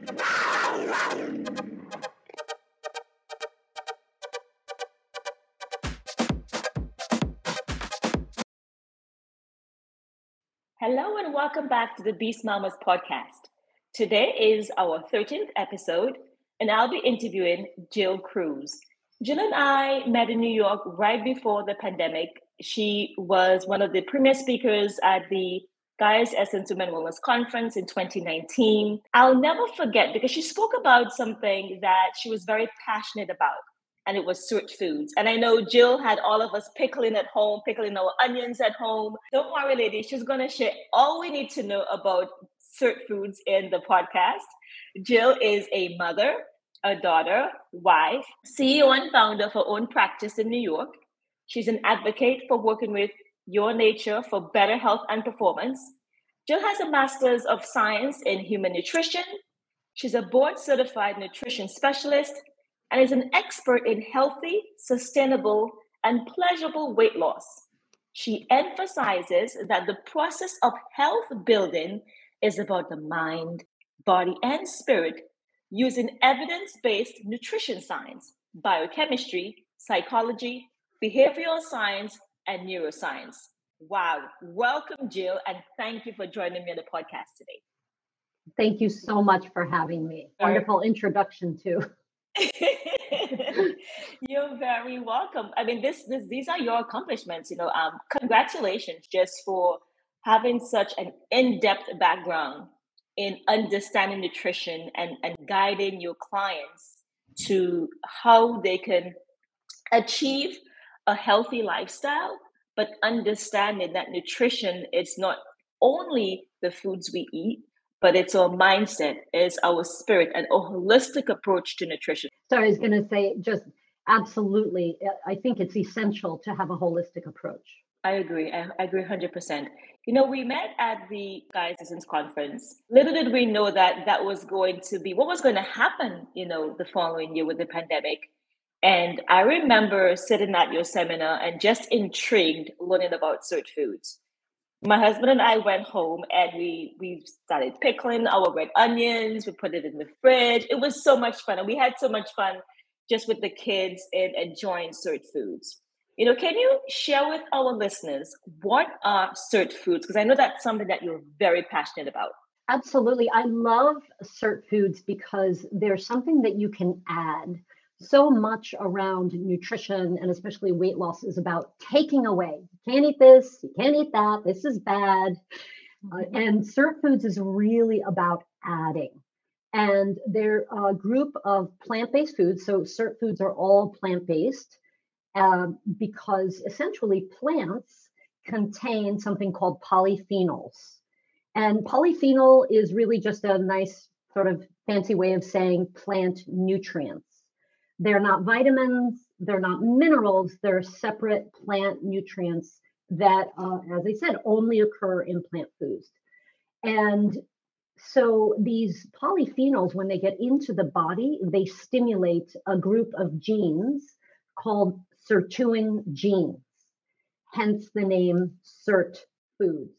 Hello and welcome back to the Beast Mamas podcast. Today is our 13th episode, and I'll be interviewing Jill Cruz. Jill and I met in New York right before the pandemic. She was one of the premier speakers at the Gaia's Essence Women Wellness Conference in 2019. I'll never forget because she spoke about something that she was very passionate about, and it was SIRT Foods. And I know Jill had all of us pickling at home, pickling our onions at home. Don't worry, ladies, she's going to share all we need to know about SIRT Foods in the podcast. Jill is a mother, a daughter, wife, CEO and founder of her own practice in New York. She's an advocate for working with Your Nature for better health and performance. Jill has a master's of science in human nutrition. She's a board certified nutrition specialist and is an expert in healthy, sustainable, and pleasurable weight loss. She emphasizes that the process of health building is about the mind, body, and spirit using evidence based nutrition science, biochemistry, psychology, behavioral science, and neuroscience. Wow. Welcome, Jill, and thank you for joining me on the podcast today. Thank you so much for having me. Wonderful introduction, too. You're very welcome. I mean, this, this these are your accomplishments. You know, um, congratulations just for having such an in-depth background in understanding nutrition and, and guiding your clients to how they can achieve a healthy lifestyle, but understanding that nutrition is not only the foods we eat, but it's our mindset, it's our spirit, and a holistic approach to nutrition. So I was going to say, just absolutely, I think it's essential to have a holistic approach. I agree. I, agree 100%. You know, we met at the Essence Conference. Little did we know that that was going to be what was going to happen, you know, the following year with the pandemic. And I remember sitting at your seminar and just intrigued learning about SIRT Foods. My husband and I went home and we we started pickling our red onions. We put it in the fridge. It was so much fun, and we had so much fun just with the kids and enjoying SIRT Foods. You know, can you share with our listeners what are SIRT Foods? Because I know that's something that you're very passionate about. Absolutely. I love SIRT Foods because there's something that you can add so much around nutrition and especially weight loss is about taking away. You can't eat this, you can't eat that, this is bad. Uh, mm-hmm. and SIRT Foods is really about adding. And they're a group of plant based foods. So SIRT Foods are all plant based uh, because essentially plants contain something called polyphenols. And polyphenol is really just a nice sort of fancy way of saying plant nutrients. They're not vitamins, they're not minerals, they're separate plant nutrients that, uh, as I said, only occur in plant foods. And so these polyphenols, when they get into the body, they stimulate a group of genes called sirtuin genes, hence the name SIRT Foods.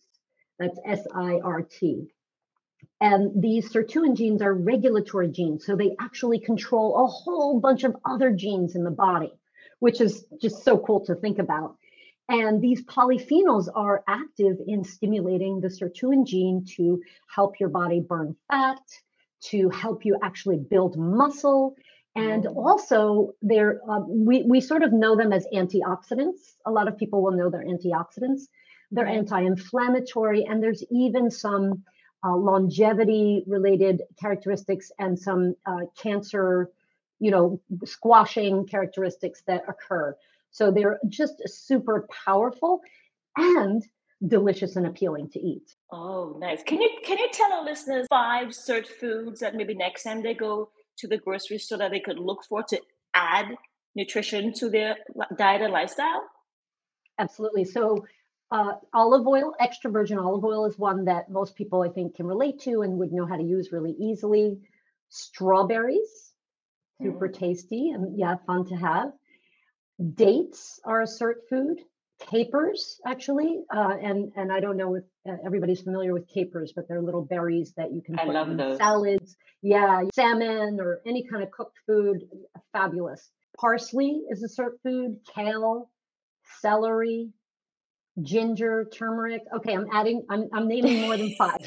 That's S I R T. And these sirtuin genes are regulatory genes. So they actually control a whole bunch of other genes in the body, which is just so cool to think about. And these polyphenols are active in stimulating the sirtuin gene to help your body burn fat, to help you actually build muscle. And mm. also, they're, uh, we, we sort of know them as antioxidants. A lot of people will know they're antioxidants. They're anti inflammatory, and there's even some uh, longevity related characteristics and some uh, cancer, you know, squashing characteristics that occur. So they're just super powerful and delicious and appealing to eat. Oh, nice. Can you can you tell our listeners five SIRT foods that maybe next time they go to the grocery store that they could look for to add nutrition to their diet and lifestyle? Absolutely. So uh, olive oil, extra virgin olive oil is one that most people I think can relate to and would know how to use really easily. Strawberries, super mm. tasty and yeah, fun to have. Dates are a SIRT food. Capers, actually, uh, and and I don't know if uh, everybody's familiar with capers, but they're little berries that you can I put in those. salads. Yeah, salmon or any kind of cooked food, fabulous. Parsley is a SIRT food, kale, celery, ginger, turmeric. Okay, I'm adding, I'm, I'm naming more than five.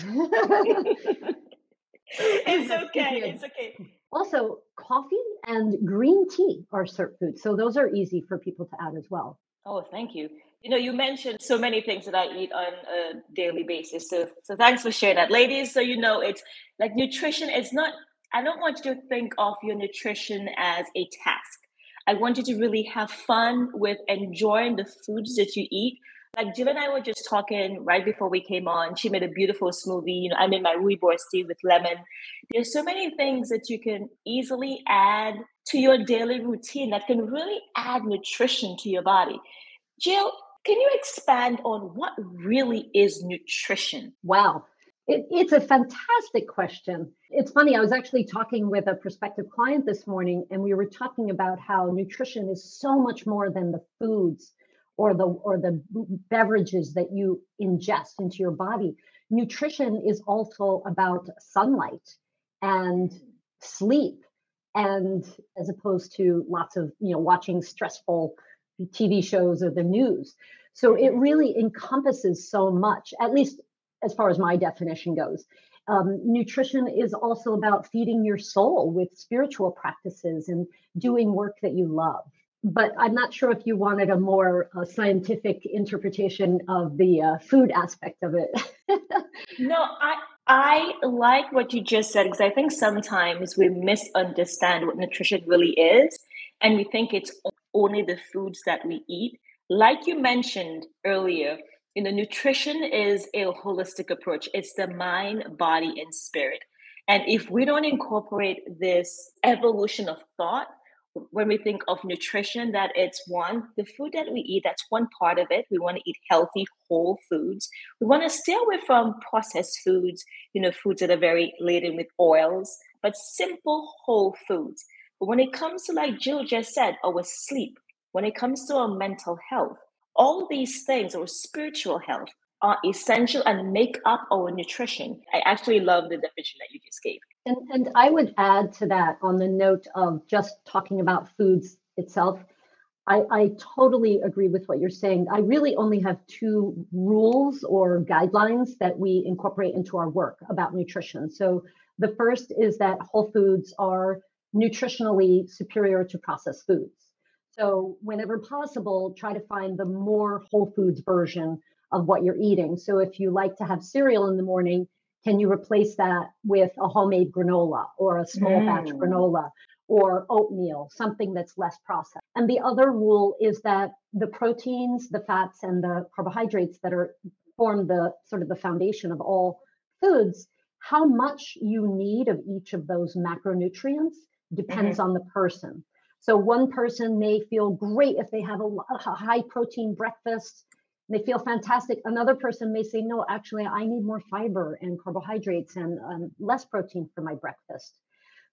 it's okay. It's okay. Also, coffee and green tea are SIRT foods. So those are easy for people to add as well. Oh, thank you. You know, you mentioned so many things that I eat on a daily basis. So, so thanks for sharing that, ladies. So you know, it's like nutrition. It's not. I don't want you to think of your nutrition as a task. I want you to really have fun with enjoying the foods that you eat. Like Jill and I were just talking right before we came on. She made a beautiful smoothie. You know, I made my rooibos tea with lemon. There's so many things that you can easily add to your daily routine that can really add nutrition to your body. Jill, can you expand on what really is nutrition? Wow. It, it's a fantastic question. It's funny, I was actually talking with a prospective client this morning, and we were talking about how nutrition is so much more than the foods or the or the beverages that you ingest into your body. Nutrition is also about sunlight and sleep and as opposed to lots of you know watching stressful TV shows or the news. So it really encompasses so much, at least as far as my definition goes. Um, nutrition is also about feeding your soul with spiritual practices and doing work that you love. But I'm not sure if you wanted a more uh, scientific interpretation of the uh, food aspect of it. no, I I like what you just said because I think sometimes we misunderstand what nutrition really is, and we think it's only the foods that we eat. Like you mentioned earlier, you know, nutrition is a holistic approach. It's the mind, body, and spirit. And if we don't incorporate this evolution of thought, when we think of nutrition, that it's one, the food that we eat, that's one part of it. We want to eat healthy, whole foods. We want to stay away from processed foods, you know, foods that are very laden with oils, but simple, whole foods. But when it comes to, like Jill just said, our sleep, when it comes to our mental health, all these things, our spiritual health, are essential and make up our nutrition. I actually love the definition that you just gave. And, and I would add to that on the note of just talking about foods itself. I, I totally agree with what you're saying. I really only have two rules or guidelines that we incorporate into our work about nutrition. So the first is that whole foods are nutritionally superior to processed foods. So, whenever possible, try to find the more whole foods version of what you're eating. So, if you like to have cereal in the morning, can you replace that with a homemade granola or a small mm. batch granola or oatmeal, something that's less processed? And the other rule is that the proteins, the fats, and the carbohydrates that are form the sort of the foundation of all foods, how much you need of each of those macronutrients depends mm-hmm. on the person. So one person may feel great if they have a, a high protein breakfast. They feel fantastic. Another person may say, no, actually, I need more fiber and carbohydrates and um, less protein for my breakfast.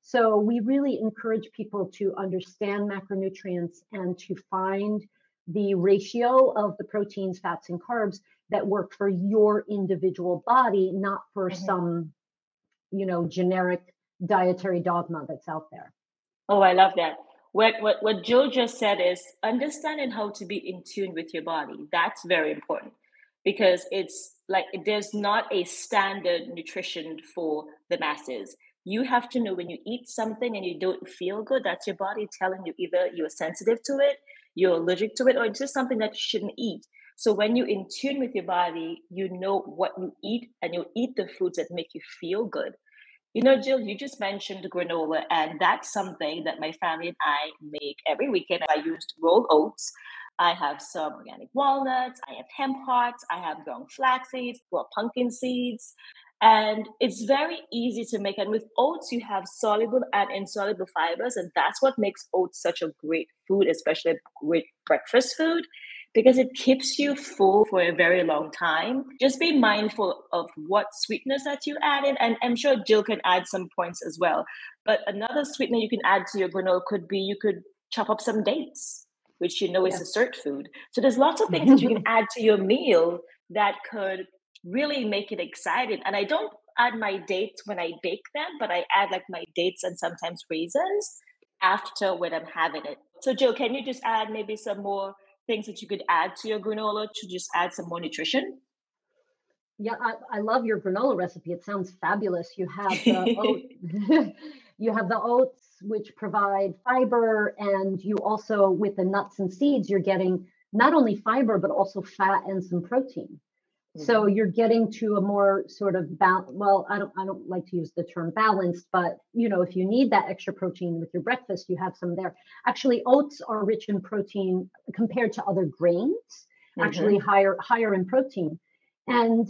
So we really encourage people to understand macronutrients and to find the ratio of the proteins, fats, and carbs that work for your individual body, not for mm-hmm. some, you know, generic dietary dogma that's out there. Oh, I love that what what what Jill just said is understanding how to be in tune with your body. That's very important because it's like there's not a standard nutrition for the masses. You have to know when you eat something and you don't feel good, that's your body telling you either you're sensitive to it, you're allergic to it, or it's just something that you shouldn't eat. So when you're in tune with your body, you know what you eat and you eat the foods that make you feel good. You know, Jill, you just mentioned granola, and that's something that my family and I make every weekend. I used rolled oats. I have some organic walnuts. I have hemp hearts. I have ground flax seeds, raw pumpkin seeds. And it's very easy to make. And with oats, you have soluble and insoluble fibers. And that's what makes oats such a great food, especially a great breakfast food because it keeps you full for a very long time. Just be mindful of what sweetness that you add in. And I'm sure Jill can add some points as well. But another sweetener you can add to your granola could be you could chop up some dates, which you know is a SIRT food. So there's lots of things that you can add to your meal that could really make it exciting. And I don't add my dates when I bake them, but I add like my dates and sometimes raisins after when I'm having it. So, Jill, can you just add maybe some more things that you could add to your granola to just add some more nutrition? Yeah, I, I love your granola recipe. It sounds fabulous. You have the oat, you have the oats which provide fiber, and you also with the nuts and seeds, you're getting not only fiber but also fat and some protein. So mm-hmm. you're getting to a more sort of ba- well, I don't I don't like to use the term balanced, but you know, if you need that extra protein with your breakfast, you have some there. Actually, oats are rich in protein compared to other grains, mm-hmm. actually higher higher in protein. And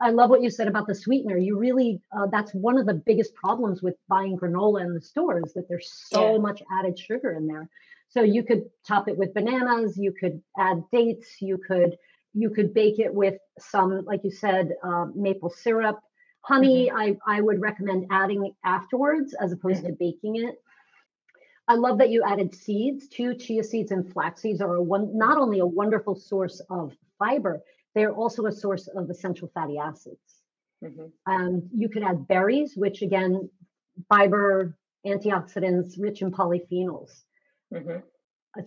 I love what you said about the sweetener. You really uh, that's one of the biggest problems with buying granola in the stores that there's so yeah. much added sugar in there. So you could top it with bananas, you could add dates, you could you could bake it with some, like you said, uh, maple syrup. Honey, mm-hmm. I, I would recommend adding afterwards as opposed mm-hmm. to baking it. I love that you added seeds too. Chia seeds and flax seeds are a one, not only a wonderful source of fiber, they're also a source of essential fatty acids. Mm-hmm. Um, you could add berries, which again, fiber, antioxidants, rich in polyphenols. Mm-hmm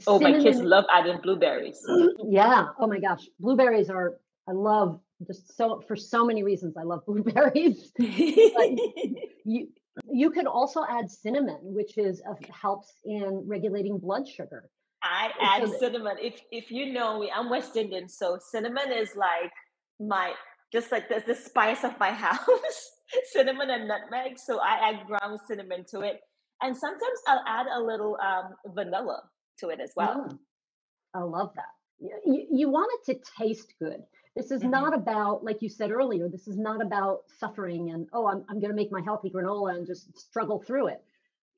oh, my kids love adding blueberries. yeah. Oh my gosh, blueberries are. I love just so for so many reasons. I love blueberries. you you could also add cinnamon, which is uh, helps in regulating blood sugar. I add so cinnamon. If if you know me, I'm West Indian, so cinnamon is like my just like the, the spice of my house. cinnamon and nutmeg. So I add ground cinnamon to it, and sometimes I'll add a little um, vanilla to it as well. Mm. I love that. You, you want it to taste good. This is mm-hmm. not about, like you said earlier, this is not about suffering and, oh, I'm, I'm going to make my healthy granola and just struggle through it.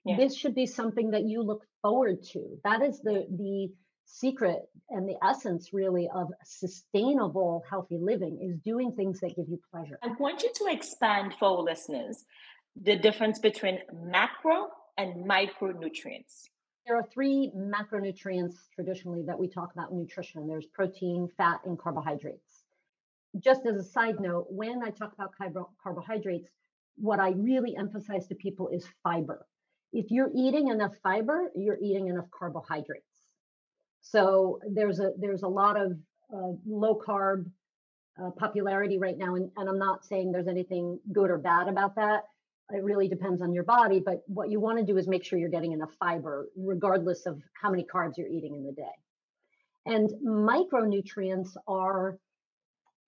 Yeah. This should be something that you look forward to. That is the, the secret and the essence really of sustainable healthy living is doing things that give you pleasure. I want you to expand for listeners the difference between macro and micronutrients. There are three macronutrients traditionally that we talk about in nutrition there's protein, fat, and carbohydrates. Just as a side note, when I talk about carbohydrates, what I really emphasize to people is fiber. If you're eating enough fiber, you're eating enough carbohydrates. So there's a there's a lot of uh, low carb uh, popularity right now, and, and I'm not saying there's anything good or bad about that it really depends on your body but what you want to do is make sure you're getting enough fiber regardless of how many carbs you're eating in the day. And micronutrients are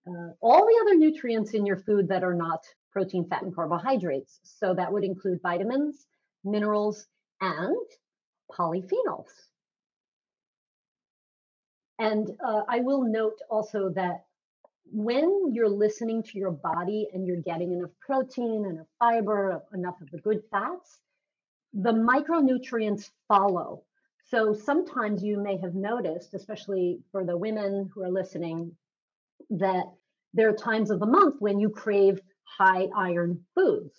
uh, all the other nutrients in your food that are not protein fat and carbohydrates. So that would include vitamins minerals and polyphenols. And uh, i will note also that when you're listening to your body and you're getting enough protein, enough fiber, enough of the good fats, the micronutrients follow. So sometimes you may have noticed, especially for the women who are listening, that there are times of the month when you crave high iron foods.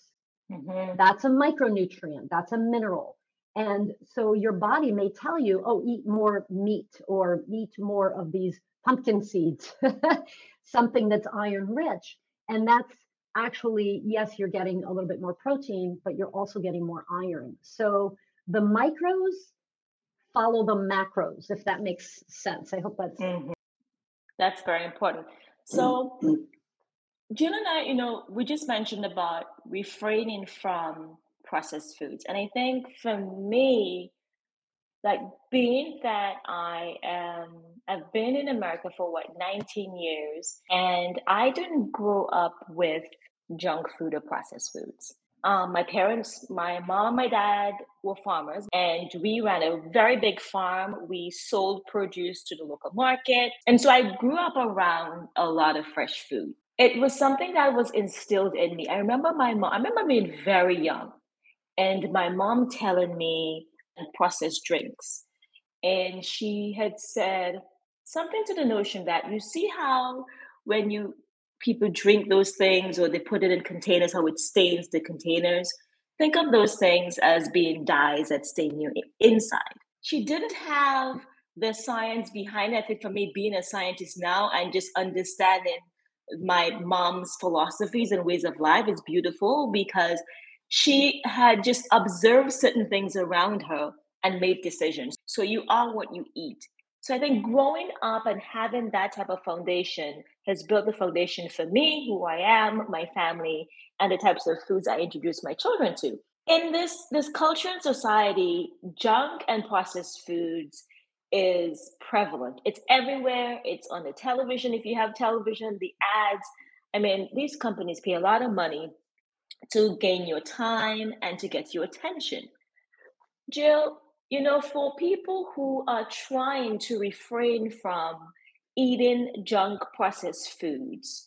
Mm-hmm. That's a micronutrient, that's a mineral. And so your body may tell you, oh, eat more meat or eat more of these pumpkin seeds, something that's iron rich. And that's actually, yes, you're getting a little bit more protein, but you're also getting more iron. So the micros follow the macros, if that makes sense. I hope that's. Mm-hmm. That's very important. So, Jill and I, you know, we just mentioned about refraining from processed foods. And I think for me, like being that I am I've been in America for what 19 years and I didn't grow up with junk food or processed foods. Um, my parents, my mom and my dad were farmers, and we ran a very big farm. We sold produce to the local market. And so I grew up around a lot of fresh food. It was something that was instilled in me. I remember my mom, I remember being very young, and my mom telling me, and processed drinks. And she had said something to the notion that you see how when you people drink those things or they put it in containers, how it stains the containers. Think of those things as being dyes that stain your inside. She didn't have the science behind it. I think for me, being a scientist now and just understanding my mom's philosophies and ways of life is beautiful because she had just observed certain things around her and made decisions. So you are what you eat. So I think growing up and having that type of foundation has built the foundation for me, who I am, my family, and the types of foods I introduce my children to. In this this culture and society, junk and processed foods is prevalent. It's everywhere. It's on the television. If you have television, the ads. I mean, these companies pay a lot of money to gain your time and to get your attention. Jill, you know, for people who are trying to refrain from eating junk processed foods,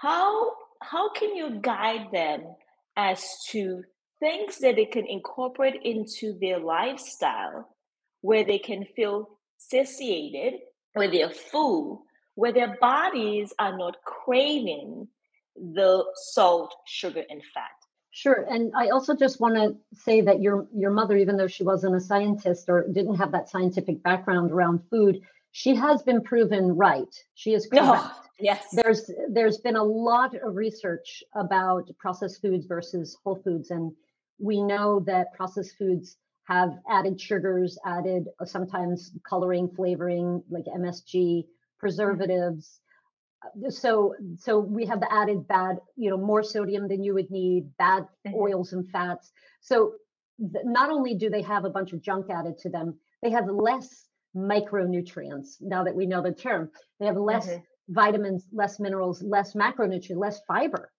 how how can you guide them as to things that they can incorporate into their lifestyle where they can feel satiated, where they're full, where their bodies are not craving the salt, sugar, and fat. Sure, and I also just want to say that your your mother, even though she wasn't a scientist or didn't have that scientific background around food, she has been proven right. She is correct. Oh, yes, there's there's been a lot of research about processed foods versus whole foods, and we know that processed foods have added sugars, added sometimes coloring, flavoring like MSG, preservatives. So, so we have the added bad, you know, more sodium than you would need, bad mm-hmm. oils and fats. So, th- not only do they have a bunch of junk added to them, they have less micronutrients. Now that we know the term, they have less mm-hmm. vitamins, less minerals, less macronutrients, less fiber.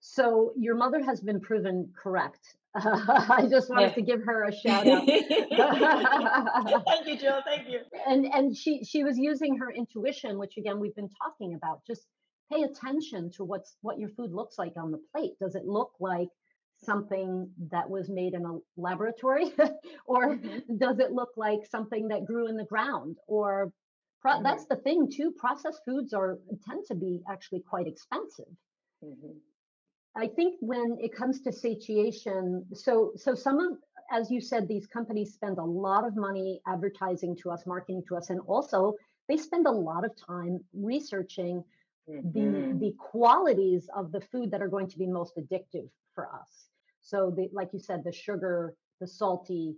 So your mother has been proven correct I just wanted yeah. to give her a shout out. thank you, Jill. Thank you. And and she she was using her intuition, which again we've been talking about. Just pay attention to what's what your food looks like on the plate. Does it look like something that was made in a laboratory, or mm-hmm. does it look like something that grew in the ground? Or pro- mm-hmm. that's the thing too. Processed foods are tend to be actually quite expensive. Mm-hmm. I think when it comes to satiation, so so some of as you said, these companies spend a lot of money advertising to us, marketing to us, and also they spend a lot of time researching mm-hmm. the the qualities of the food that are going to be most addictive for us. So, the, like you said, the sugar, the salty,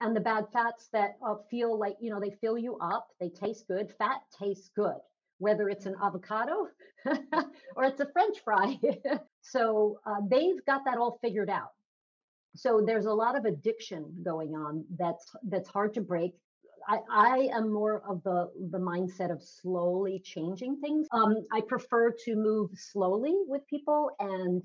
and the bad fats that uh, feel like you know they fill you up. They taste good. Fat tastes good whether it's an avocado or it's a french fry. so uh, they've got that all figured out. So there's a lot of addiction going on that's that's hard to break. I, I am more of the the mindset of slowly changing things. Um, I prefer to move slowly with people and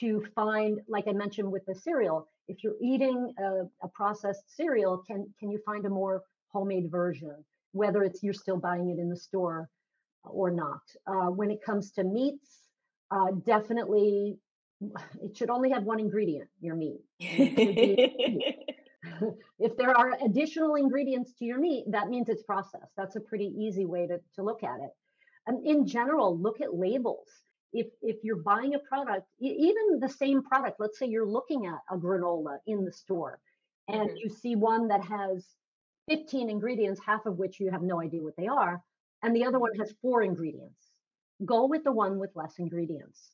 to find, like I mentioned with the cereal, if you're eating a, a processed cereal, can can you find a more homemade version? Whether it's you're still buying it in the store or not. Uh, when it comes to meats, uh, definitely it should only have one ingredient, your meat. if there are additional ingredients to your meat, that means it's processed. That's a pretty easy way to, to look at it. And in general, look at labels. If, if you're buying a product, even the same product, let's say you're looking at a granola in the store and mm-hmm. you see one that has 15 ingredients, half of which you have no idea what they are, and the other one has four ingredients. Go with the one with less ingredients.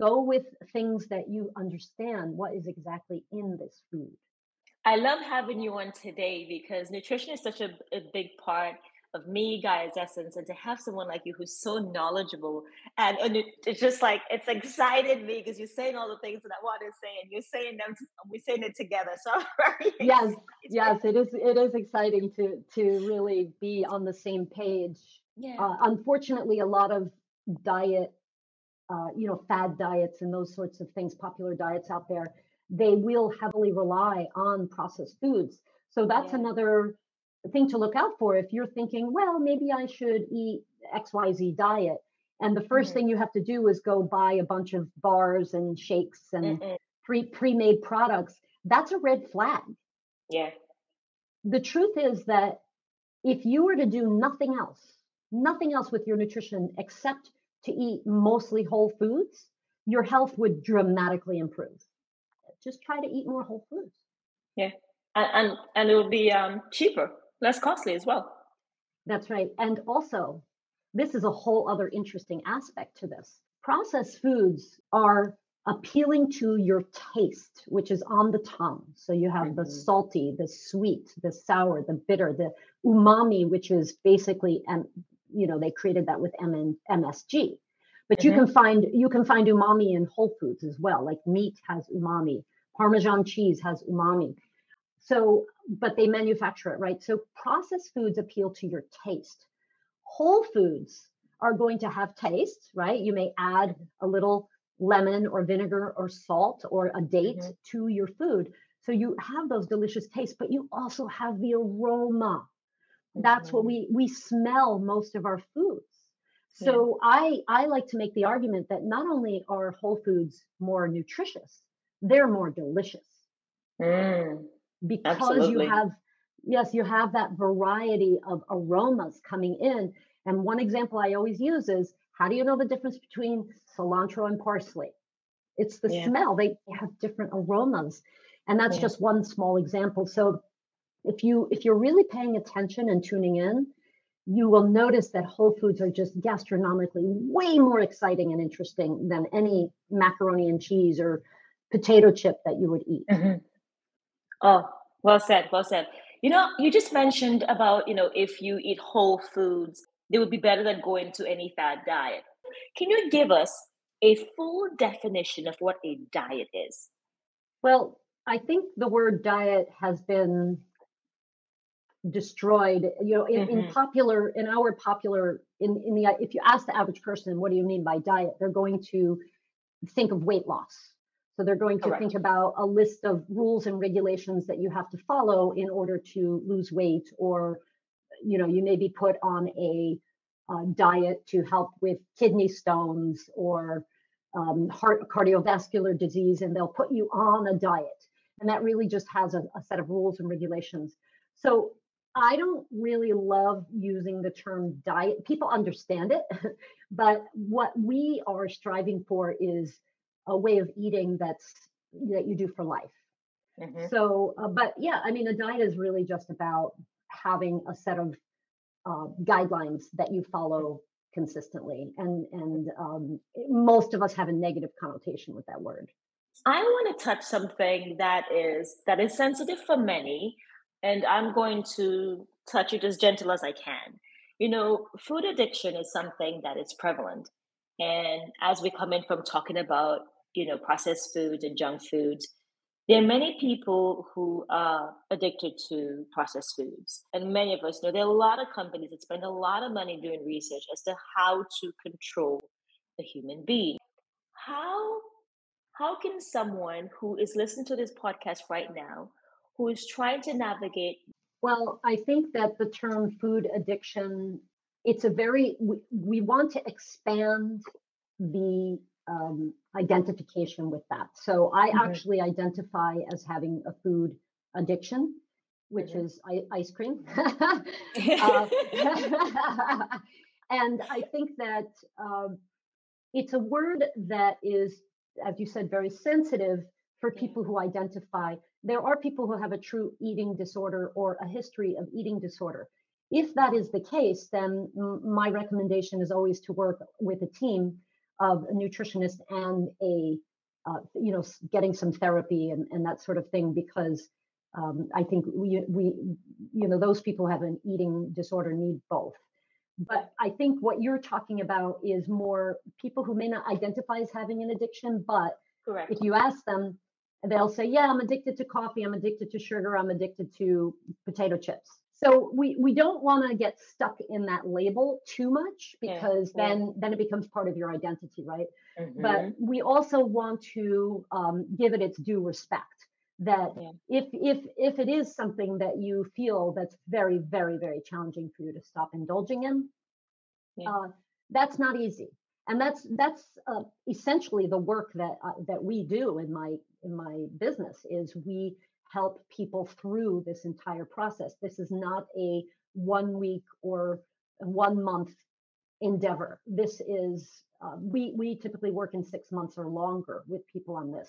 Go with things that you understand what is exactly in this food. I love having you on today because nutrition is such a, a big part of me, Gaia's Essence, and to have someone like you who's so knowledgeable and, and it, it's just like it's excited me because you're saying all the things that I want to say and you're saying them, to, we're saying it together. So yes, excited. yes, it is. It is exciting to to really be on the same page yeah. Uh, unfortunately, a lot of diet, uh, you know, fad diets and those sorts of things, popular diets out there, they will heavily rely on processed foods. So that's yeah. another thing to look out for if you're thinking, well, maybe I should eat XYZ diet. And the 1st mm-hmm. thing you have to do is go buy a bunch of bars and shakes and mm-hmm. pre pre-made products. That's a red flag. Yeah. The truth is that if you were to do nothing else, nothing else with your nutrition except to eat mostly whole foods, your health would dramatically improve. Just try to eat more whole foods. Yeah, and and, and it will be um, cheaper, less costly as well. That's right. And also, this is a whole other interesting aspect to this. Processed foods are appealing to your taste, which is on the tongue. So you have mm-hmm. the salty, the sweet, the sour, the bitter, the umami, which is basically, you know, they created that with M- MSG. But mm-hmm. you can find you can find umami in whole foods as well. Like meat has umami, Parmesan cheese has umami. So, but they manufacture it, right? So processed foods appeal to your taste. Whole foods are going to have taste, right? You may add a little lemon or vinegar or salt or a date mm-hmm. to your food. So you have those delicious tastes, but you also have the aroma. That's mm-hmm. what we we smell most of our foods. So yeah. I I like to make the argument that not only are whole foods more nutritious, they're more delicious. Mm, because absolutely. you have yes, you have that variety of aromas coming in. And one example I always use is how do you know the difference between cilantro and parsley? It's the yeah. smell. They have different aromas. And that's yeah. just one small example. So if you if you're really paying attention and tuning in, you will notice that whole foods are just gastronomically way more exciting and interesting than any macaroni and cheese or potato chip that you would eat. Mm-hmm. Oh, well said, well said. You know, you just mentioned about, you know, if you eat whole foods, they would be better than going to any fad diet. Can you give us a full definition of what a diet is? Well, I think the word diet has been destroyed you know in, mm-hmm. in, popular in our popular in, in the if you ask the average person what do you mean by diet they're going to think of weight loss so they're going to Correct. think about a list of rules and regulations that you have to follow in order to lose weight or you know you may be put on a, a diet to help with kidney stones or um, heart cardiovascular disease and they'll put you on a diet and that really just has a, a set of rules and regulations so I don't really love using the term diet. People understand it, but what we are striving for is a way of eating that's that you do for life. Mm-hmm. So, uh, but yeah, I mean, a diet is really just about having a set of uh, guidelines that you follow consistently, and and um, most of us have a negative connotation with that word. I want to touch something that is that is sensitive for many, and I'm going to touch it as gentle as I can. You know, food addiction is something that is prevalent. And as we come in from talking about, you know, processed foods and junk foods, there are many people who are addicted to processed foods. And many of us know there are a lot of companies that spend a lot of money doing research as to how to control the human being. How how can someone who is listening to this podcast right now who is trying to navigate? Well, I think that the term food addiction, it's a very, we, we want to expand the um, identification with that. So I mm-hmm. actually identify as having a food addiction, which mm-hmm. is I- ice cream. uh, and I think that um, it's a word that is, as you said, very sensitive for people who identify there are people who have a true eating disorder or a history of eating disorder. If that is the case, then my recommendation is always to work with a team of a nutritionist and a, uh, you know, getting some therapy and, and that sort of thing, because um, I think we, we, you know, those people who have an eating disorder need both. But I think what you're talking about is more people who may not identify as having an addiction, but Correct. if you ask them, they'll say, Yeah, I'm addicted to coffee, I'm addicted to sugar, I'm addicted to potato chips. So we we don't want to get stuck in that label too much because yeah, then yeah. then it becomes part of your identity, right? Mm-hmm. But we also want to um, give it its due respect. That yeah. if if if it is something that you feel that's very very very challenging for you to stop indulging in, uh, that's not easy and that's that's uh, essentially the work that uh, that we do in my in my business is we help people through this entire process this is not a one week or one month endeavor this is uh, we we typically work in six months or longer with people on this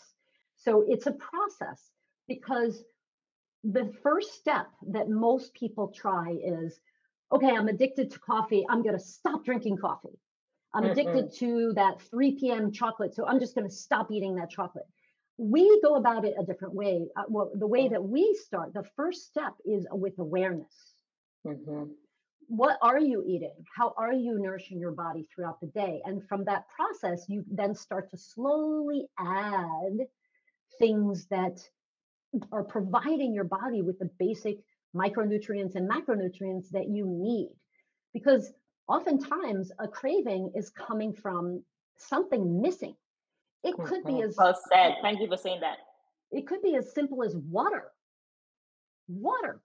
so it's a process because the first step that most people try is okay, I'm addicted to coffee. I'm going to stop drinking coffee. I'm addicted Mm-mm. to that 3 p.m. chocolate. So I'm just going to stop eating that chocolate. We go about it a different way. Uh, well, the way that we start, the first step is with awareness. Mm-hmm. What are you eating? How are you nourishing your body throughout the day? And from that process, you then start to slowly add things that are providing your body with the basic micronutrients and macronutrients that you need. Because oftentimes a craving is coming from something missing. It could be as well said. Thank you for saying that. It could be as simple as water. Water.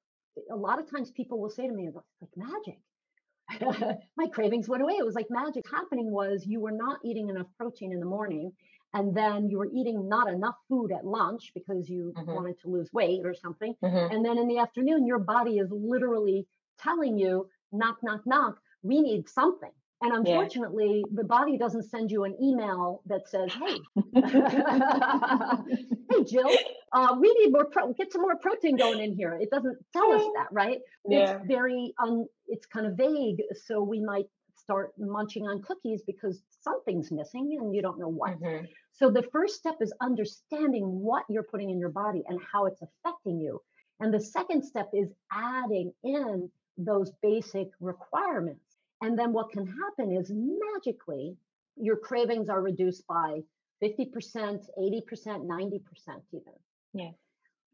A lot of times people will say to me, it's like magic. My cravings went away. It was like magic. Happening was you were not eating enough protein in the morning and then you were eating not enough food at lunch because you mm-hmm. wanted to lose weight or something mm-hmm. and then in the afternoon your body is literally telling you knock knock knock we need something and unfortunately yeah. the body doesn't send you an email that says hey hey jill uh, we need more pro- get some more protein going in here it doesn't tell us that right yeah. it's very un- it's kind of vague so we might start munching on cookies because something's missing and you don't know what. Mm-hmm. So the first step is understanding what you're putting in your body and how it's affecting you. And the second step is adding in those basic requirements. And then what can happen is magically your cravings are reduced by 50%, 80%, 90% even. Yeah.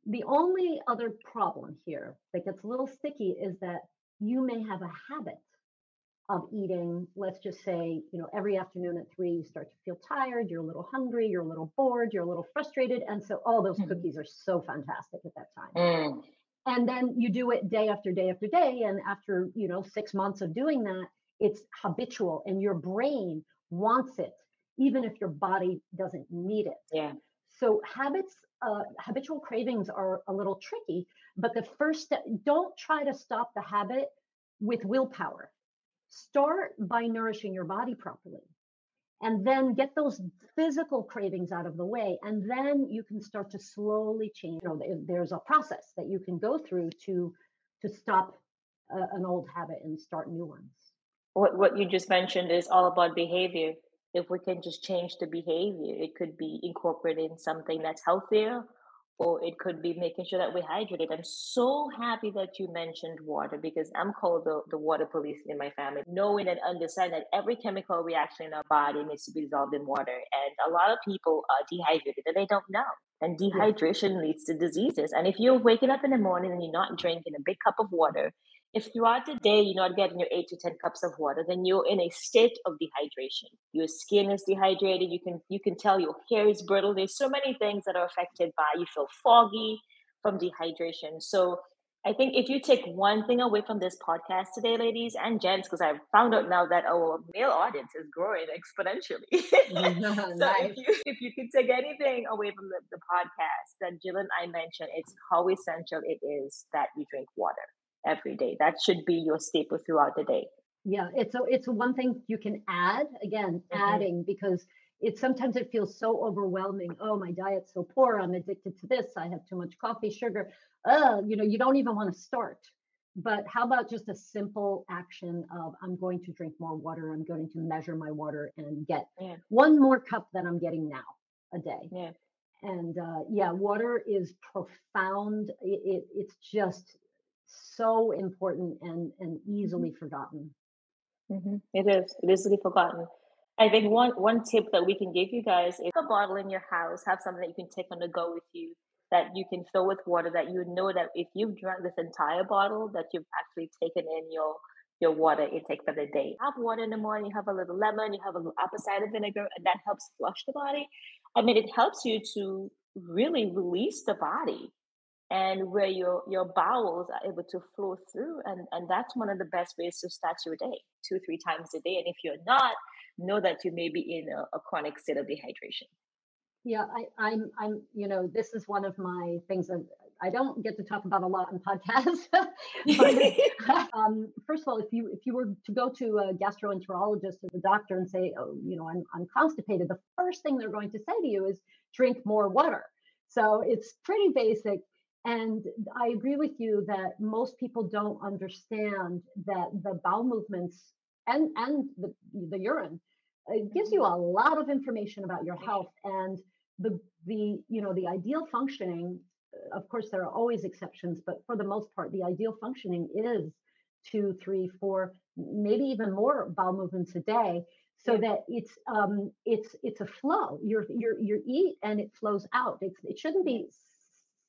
The only other problem here that gets a little sticky is that you may have a habit of eating, let's just say, you know, every afternoon at three, you start to feel tired, you're a little hungry, you're a little bored, you're a little frustrated. And so all those mm-hmm. cookies are so fantastic at that time. Mm. And then you do it day after day after day. And after, you know, six months of doing that, it's habitual and your brain wants it, even if your body doesn't need it. Yeah. So habits, uh, habitual cravings are a little tricky, but the first step, don't try to stop the habit with willpower start by nourishing your body properly and then get those physical cravings out of the way and then you can start to slowly change. You know there's a process that you can go through to to stop a, an old habit and start new ones. What what you just mentioned is all about behavior. If we can just change the behavior it could be incorporating something that's healthier or it could be making sure that we're hydrated. I'm so happy that you mentioned water because I'm called the, the water police in my family, knowing and understanding that every chemical reaction in our body needs to be dissolved in water. And a lot of people are dehydrated and they don't know. And dehydration leads to diseases. And if you're waking up in the morning and you're not drinking a big cup of water, if throughout the day you're not getting your eight to ten cups of water, then you're in a state of dehydration. Your skin is dehydrated. You can you can tell your hair is brittle. There's so many things that are affected by you feel foggy from dehydration. So I think if you take one thing away from this podcast today, ladies and gents, because I've found out now that our male audience is growing exponentially. so nice. if, you, if you can take anything away from the, the podcast that Jill and I mentioned, it's how essential it is that you drink water every day. That should be your staple throughout the day. Yeah, it's a, it's one thing you can add again, mm-hmm. adding because it sometimes it feels so overwhelming. Oh, my diet's so poor. I'm addicted to this. I have too much coffee, sugar. Uh, you know, you don't even want to start. But how about just a simple action of I'm going to drink more water. I'm going to measure my water and get yeah. one more cup than I'm getting now a day. Yeah. And uh, yeah, water is profound. It, it, it's just so important and and mm-hmm. easily forgotten. Mm-hmm. It is. It is easily forgotten. I think one one tip that we can give you guys is a bottle in your house, have something that you can take on the go with you that you can fill with water that you know that if you've drank this entire bottle that you've actually taken in your your water intake for the day. Have water in the morning, you have a little lemon, you have a little apple cider vinegar, and that helps flush the body. I mean, it helps you to really release the body and where your your bowels are able to flow through and and that's one of the best ways to start your day two three times a day and if you're not know that you may be in a, a chronic state of dehydration yeah I, i'm i'm you know this is one of my things that I don't get to talk about a lot on podcasts. but, um, first of all, if you if you were to go to a gastroenterologist or the doctor and say, oh, you know, I'm I'm constipated, the first thing they're going to say to you is drink more water. So it's pretty basic And I agree with you that most people don't understand that the bowel movements and and the, the urine it gives you a lot of information about your health and the the you know the ideal functioning uh, of course there are always exceptions but for the most part the ideal functioning is two three four maybe even more bowel movements a day so yeah. that it's um it's it's a flow. You're you're you eat and it flows out. It's it shouldn't be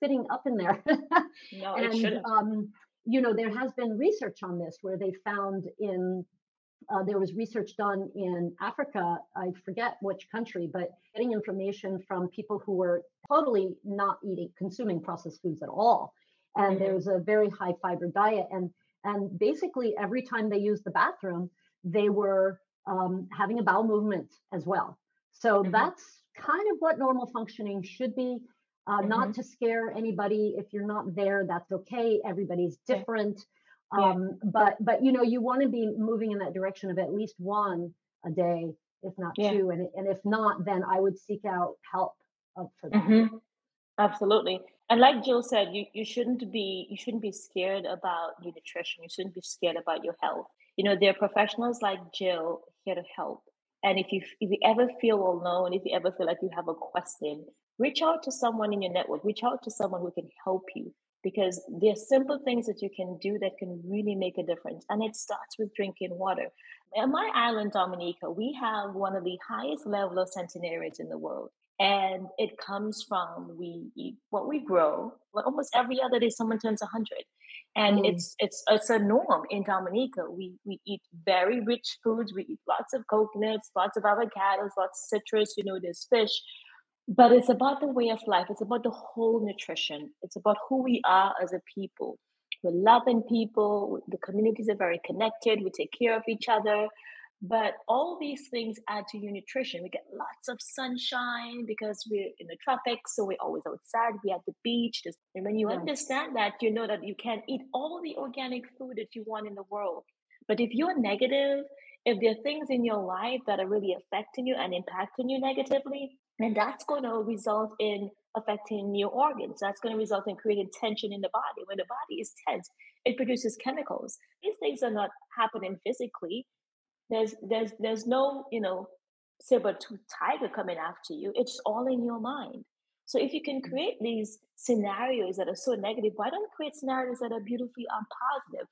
sitting up in there no and, it shouldn't um you know there has been research on this where they found in uh, there was research done in Africa, I forget which country, but getting information from people who were totally not eating, consuming processed foods at all. And mm-hmm. there's a very high fiber diet. And, and basically, every time they used the bathroom, they were um, having a bowel movement as well. So mm-hmm. that's kind of what normal functioning should be. Uh, mm-hmm. Not to scare anybody. If you're not there, that's okay. Everybody's different. Um. But but you know you want to be moving in that direction of at least one a day, if not yeah. two, and and if not, then I would seek out help for that. Mm-hmm. Absolutely. And like Jill said, you, you shouldn't be you shouldn't be scared about your nutrition. You shouldn't be scared about your health. You know, there are professionals like Jill here to help. And if you if you ever feel alone, if you ever feel like you have a question, reach out to someone in your network. Reach out to someone who can help you because there's simple things that you can do that can really make a difference. And it starts with drinking water. On my island, Dominica, we have one of the highest level of centenarians in the world. And it comes from we eat what we grow. Almost every other day, someone turns 100 and mm. it's it's it's a norm in Dominica. We we eat very rich foods. We eat lots of coconuts, lots of avocados, lots of citrus. You know, there's fish, but it's about the way of life it's about the whole nutrition it's about who we are as a people. We're loving people the communities are very connected we take care of each other. But all these things add to your nutrition. We get lots of sunshine because we're in the tropics so we're always outside we're at the beach and when you yes. understand that you know that you can eat all the organic food that you want in the world. But if you're negative if there are things in your life that are really affecting you and impacting you negatively and that's going to result in affecting new organs. That's going to result in creating tension in the body. When the body is tense, it produces chemicals. These things are not happening physically. There's there's there's no, you know, saber-tooth tiger coming after you. It's all in your mind. So if you can mm. create these scenarios that are so negative, why don't create scenarios that are beautifully um, positive?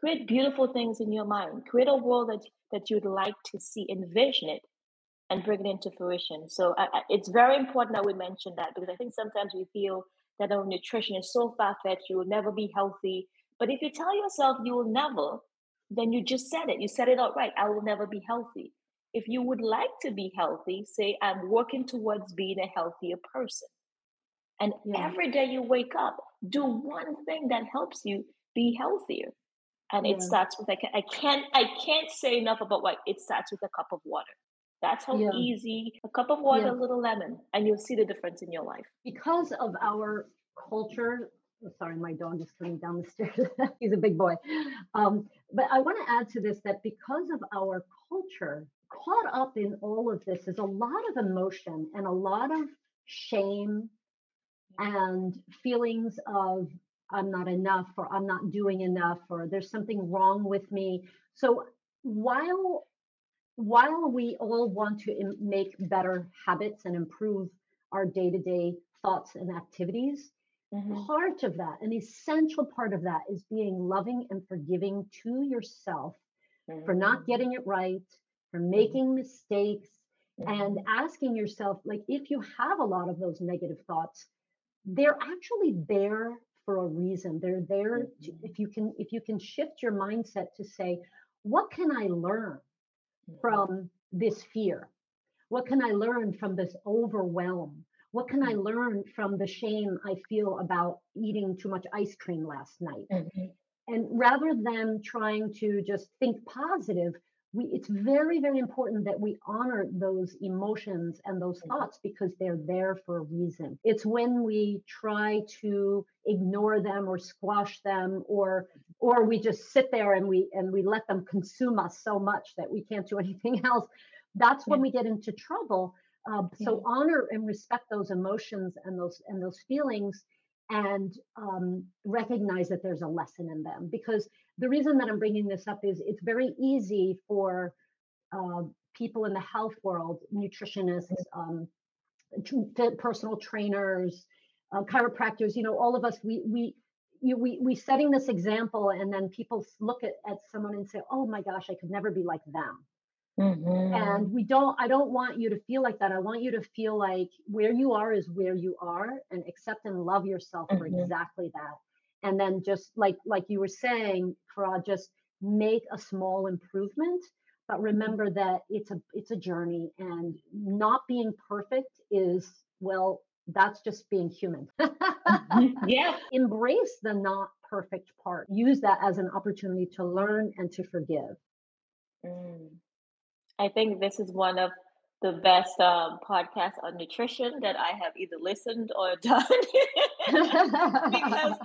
Create beautiful things in your mind. Create a world that that you'd like to see. Envision it and bring it into fruition. So I, I, it's very important that we mention that because I think sometimes we feel that our nutrition is so far fetched, you will never be healthy. But if you tell yourself you will never, then you just said it. You said it outright. I will never be healthy. If you would like to be healthy, say, I'm working towards being a healthier person. And yeah. every day you wake up, do one thing that helps you be healthier. And yeah. it starts with I, can, I can't I can't say enough about what it starts with a cup of water. That's how yeah. easy a cup of water, yeah. a little lemon, and you'll see the difference in your life. Because of our culture, sorry, my dog is coming down the stairs. He's a big boy. Um, but I want to add to this that because of our culture, caught up in all of this is a lot of emotion and a lot of shame and feelings of I'm not enough or I'm not doing enough or there's something wrong with me. So while while we all want to make better habits and improve our day to day thoughts and activities, mm-hmm. part of that, an essential part of that, is being loving and forgiving to yourself mm-hmm. for not mm-hmm. getting it right, for mm-hmm. making mistakes, and mm-hmm. asking yourself, like, if you have a lot of those negative thoughts, they're actually there for a reason. They're there to, if you can if you can shift your mindset to say, what can I learn? From this fear? What can I learn from this overwhelm? What can I learn from the shame I feel about eating too much ice cream last night? Mm-hmm. And rather than trying to just think positive, we, it's very, very important that we honor those emotions and those mm-hmm. thoughts because they're there for a reason. It's when we try to ignore them or squash them or or we just sit there and we and we let them consume us so much that we can't do anything else that's when we get into trouble uh, so honor and respect those emotions and those and those feelings and um, recognize that there's a lesson in them. Because the reason that I'm bringing this up is it's very easy for uh, people in the health world, nutritionists, um, personal trainers, uh, chiropractors, you know, all of us, we, we, you, we, we setting this example and then people look at, at someone and say, oh my gosh, I could never be like them. Mm-hmm. And we don't, I don't want you to feel like that. I want you to feel like where you are is where you are and accept and love yourself mm-hmm. for exactly that. And then just like, like you were saying, Farah, just make a small improvement, but remember that it's a, it's a journey and not being perfect is, well, that's just being human. Mm-hmm. yeah. Embrace the not perfect part. Use that as an opportunity to learn and to forgive. Mm. I think this is one of the best um, podcasts on nutrition that I have either listened or done because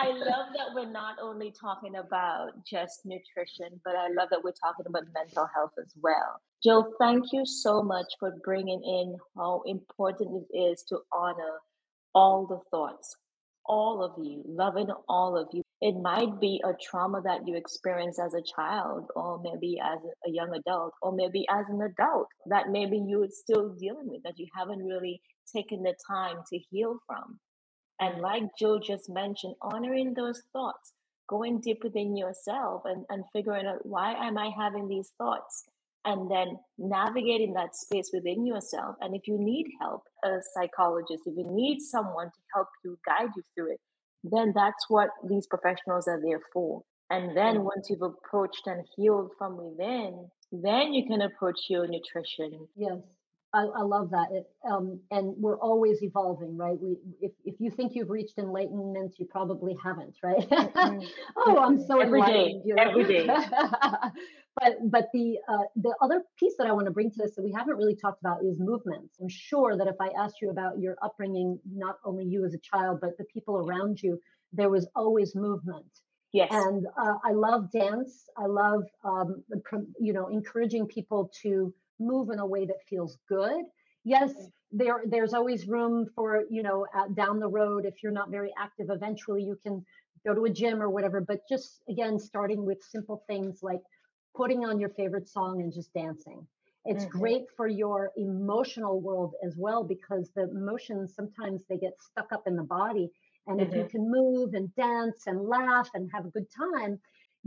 I love that we're not only talking about just nutrition, but I love that we're talking about mental health as well. Jill, thank you so much for bringing in how important it is to honor all the thoughts, all of you, loving all of you. It might be a trauma that you experienced as a child, or maybe as a young adult, or maybe as an adult that maybe you're still dealing with that you haven't really taken the time to heal from. And like Joe just mentioned, honoring those thoughts, going deep within yourself and, and figuring out why am I having these thoughts? and then navigating that space within yourself. And if you need help, a psychologist, if you need someone to help you guide you through it, then that's what these professionals are there for. And then mm. once you've approached and healed from within, then you can approach your nutrition. Yes. I, I love that. It, um, and we're always evolving, right? We, if, if you think you've reached enlightenment, you probably haven't, right? Mm-hmm. oh, I'm so every. Day, you know? Every day. but but the uh, the other piece that I want to bring to this that we haven't really talked about is movements. I'm sure that if I asked you about your upbringing, not only you as a child, but the people around you, there was always movement. Yes. And uh, I love dance. I love, um, you know, encouraging people to move in a way that feels good. Yes, there there's always room for you know down the road if you're not very active. Eventually, you can go to a gym or whatever. But just again, starting with simple things like putting on your favorite song and just dancing. It's mm-hmm. great for your emotional world as well because the emotions sometimes they get stuck up in the body. And mm-hmm. if you mm-hmm. can move and dance and laugh and have a good time,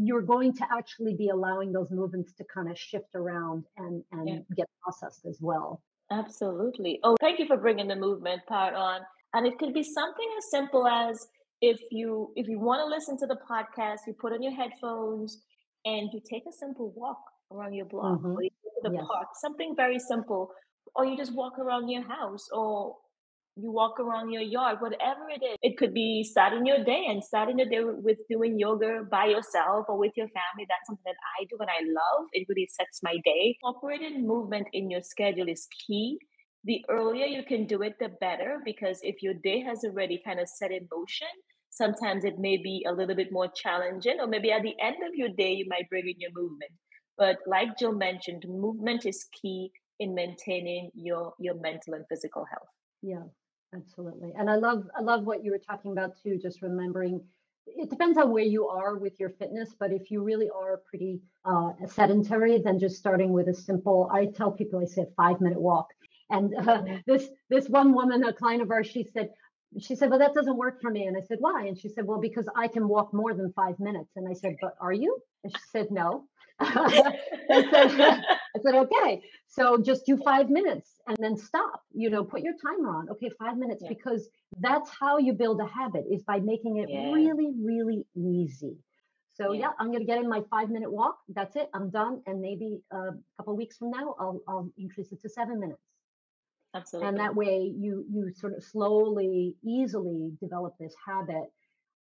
you're going to actually be allowing those movements to kind of shift around and, and yeah. get processed as well. Absolutely. Oh, thank you for bringing the movement part on. And it could be something as simple as if you if you want to listen to the podcast, you put on your headphones and you take a simple walk around your block mm-hmm. or you go to the yes. park, something very simple, or you just walk around your house or you walk around your yard, whatever it is. It could be starting your day and starting your day with doing yoga by yourself or with your family. That's something that I do and I love. It really sets my day. Incorporating movement in your schedule is key. The earlier you can do it, the better, because if your day has already kind of set in motion, sometimes it may be a little bit more challenging, or maybe at the end of your day, you might bring in your movement. But like Jill mentioned, movement is key in maintaining your, your mental and physical health. Yeah absolutely and i love i love what you were talking about too just remembering it depends on where you are with your fitness but if you really are pretty uh, sedentary then just starting with a simple i tell people i say five minute walk and uh, mm-hmm. this this one woman a client of ours she said she said well that doesn't work for me and i said why? And she said well because i can walk more than five minutes and i said but are you? And she said no I, said, I said, okay, so just do five minutes and then stop. You know, put your timer on. Okay, five minutes, yeah. because that's how you build a habit is by making it yeah. really, really easy. So yeah. yeah, I'm gonna get in my five minute walk. That's it. I'm done. And maybe a couple weeks from now, I'll I'll increase it to seven minutes. Absolutely. And that way, you you sort of slowly, easily develop this habit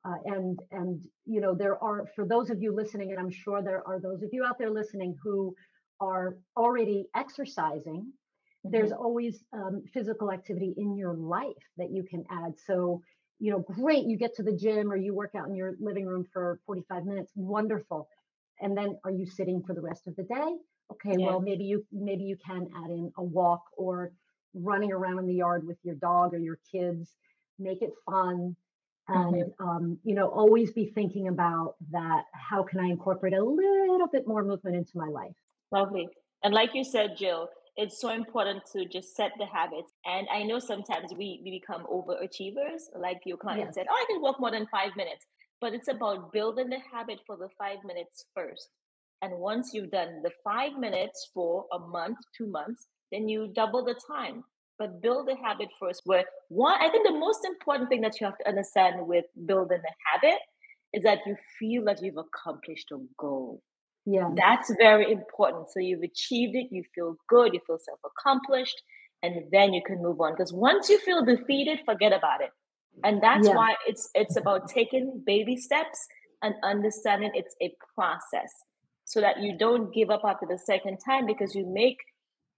uh, and and you know there are for those of you listening, and I'm sure there are those of you out there listening who are already exercising. Mm-hmm. There's always um, physical activity in your life that you can add. So you know, great, you get to the gym or you work out in your living room for 45 minutes, wonderful. And then are you sitting for the rest of the day? Okay, yeah. well maybe you maybe you can add in a walk or running around in the yard with your dog or your kids. Make it fun and um, you know always be thinking about that how can i incorporate a little bit more movement into my life? Lovely. And like you said jill it's so important to just set the habits. And i know sometimes we, we become overachievers like your client said oh i can walk more than five minutes. But it's about building the habit for the five minutes first. And once you've done the five minutes for a month two months then you double the time but build a habit first. Where one, I think the most important thing that you have to understand with building a habit is that you feel that you've accomplished a goal. Yeah. That's very important. So you've achieved it, you feel good, you feel self accomplished, and then you can move on. Because once you feel defeated, forget about it. And that's yeah. why it's it's about taking baby steps and understanding it's a process so that you don't give up after the second time because you make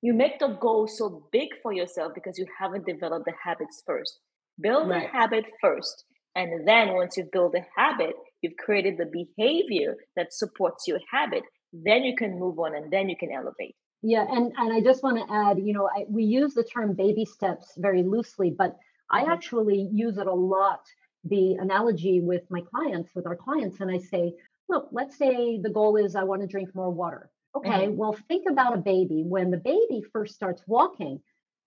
you make the goal so big for yourself because you haven't developed the habits first. Build right. a habit first. And then once you build a habit, you've created the behavior that supports your habit. Then you can move on and then you can elevate. Yeah, and and I just want to add, you know, I, we use the term baby steps very loosely, but I mm-hmm. actually use it a lot. The analogy with my clients, with our clients, and I say, look, let's say the goal is I want to drink more water. Okay, mm-hmm. well, think about a baby. When the baby first starts walking,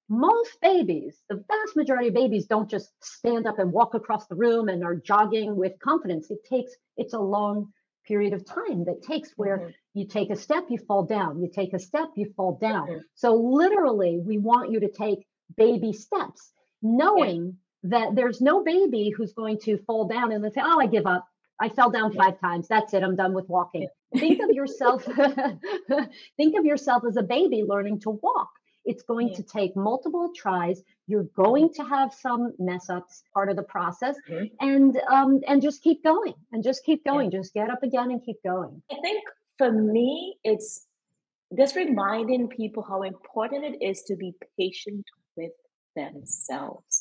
most babies, the vast majority of babies, don't just stand up and walk across the room and are jogging with confidence. It takes, it's a long period of time that takes where mm-hmm. you take a step, you fall down, you take a step, you fall down. Mm-hmm. So, literally, we want you to take baby steps, knowing yeah. that there's no baby who's going to fall down and then say, Oh, I give up. I fell down five times. That's it. I'm done with walking. think of yourself think of yourself as a baby learning to walk. It's going yeah. to take multiple tries. You're going to have some mess ups, part of the process, mm-hmm. and um, and just keep going, and just keep going. Yeah. Just get up again and keep going. I think for me, it's just reminding people how important it is to be patient with themselves.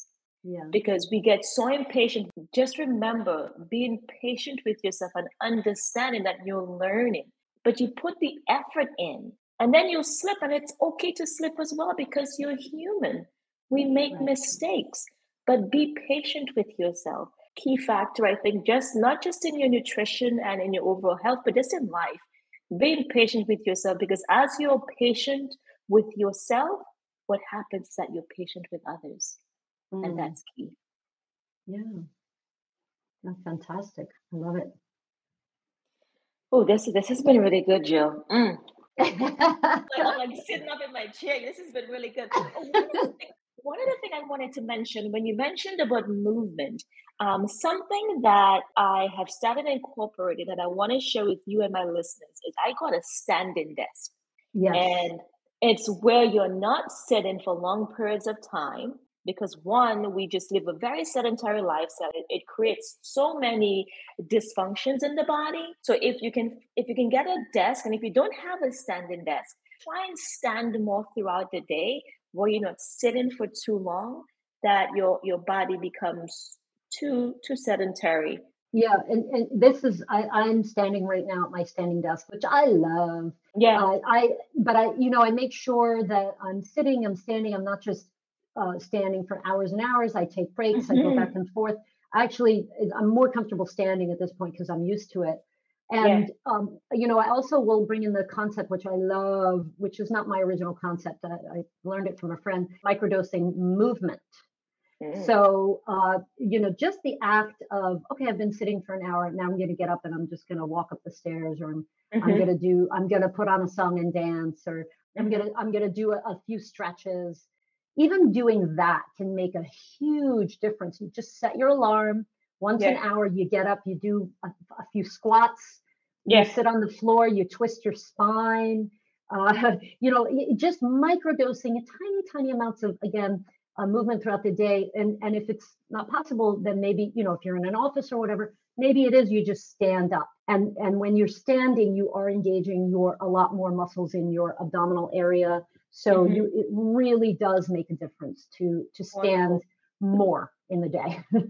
Yeah. Because we get so impatient. Just remember being patient with yourself and understanding that you're learning, but you put the effort in and then you slip, and it's okay to slip as well because you're human. We make right. mistakes, but be patient with yourself. Key factor, I think, just not just in your nutrition and in your overall health, but just in life. Being patient with yourself because as you're patient with yourself, what happens is that you're patient with others mm. and that's key. Yeah, that's fantastic. I love it. Oh, this this has been really good, Jill. Mm. I'm like sitting up in my chair. This has been really good. Oh, one other thing I wanted to mention when you mentioned about movement, um, something that I have started incorporating that I want to share with you and my listeners is I got a standing desk. Yes. And it's where you're not sitting for long periods of time because one we just live a very sedentary lifestyle. It, it, creates so many dysfunctions in the body. So if you can if you can get a desk and if you don't have a standing desk try and stand more throughout the day where you're not sitting for too long that your your body becomes too too sedentary. Yeah and, and this is I, i'm standing right now at my standing desk which i love. Yeah. Uh, i but i you know i make sure that i'm sitting i'm standing i'm not just uh, standing for hours and hours. I take breaks. Mm-hmm. I go back mm-hmm. and forth. Actually, I'm more comfortable standing at this point because I'm used to it. And yeah. um, you know, I also will bring in the concept which I love, which is not my original concept. I, I learned it from a friend. Microdosing movement. Mm. So, uh, you know, just the act of okay, I've been sitting for an hour. Now I'm going to get up and I'm just going to walk up the stairs, or I'm, mm-hmm. I'm going to do. I'm going to put on a song and dance, or I'm going to I'm going to do a, a few stretches even doing that can make a huge difference. You just set your alarm once an hour, you get up, you do a, a few squats, you sit on the floor, you twist your spine. Uh, you know, just microdosing a tiny, tiny amounts of again uh, movement throughout the day. And and if it's not possible, then maybe you know if you're in an office or whatever, maybe it is you just stand up. And and when you're standing, you are engaging your a lot more muscles in your abdominal area so mm-hmm. you, it really does make a difference to to stand Wonderful. more in the day.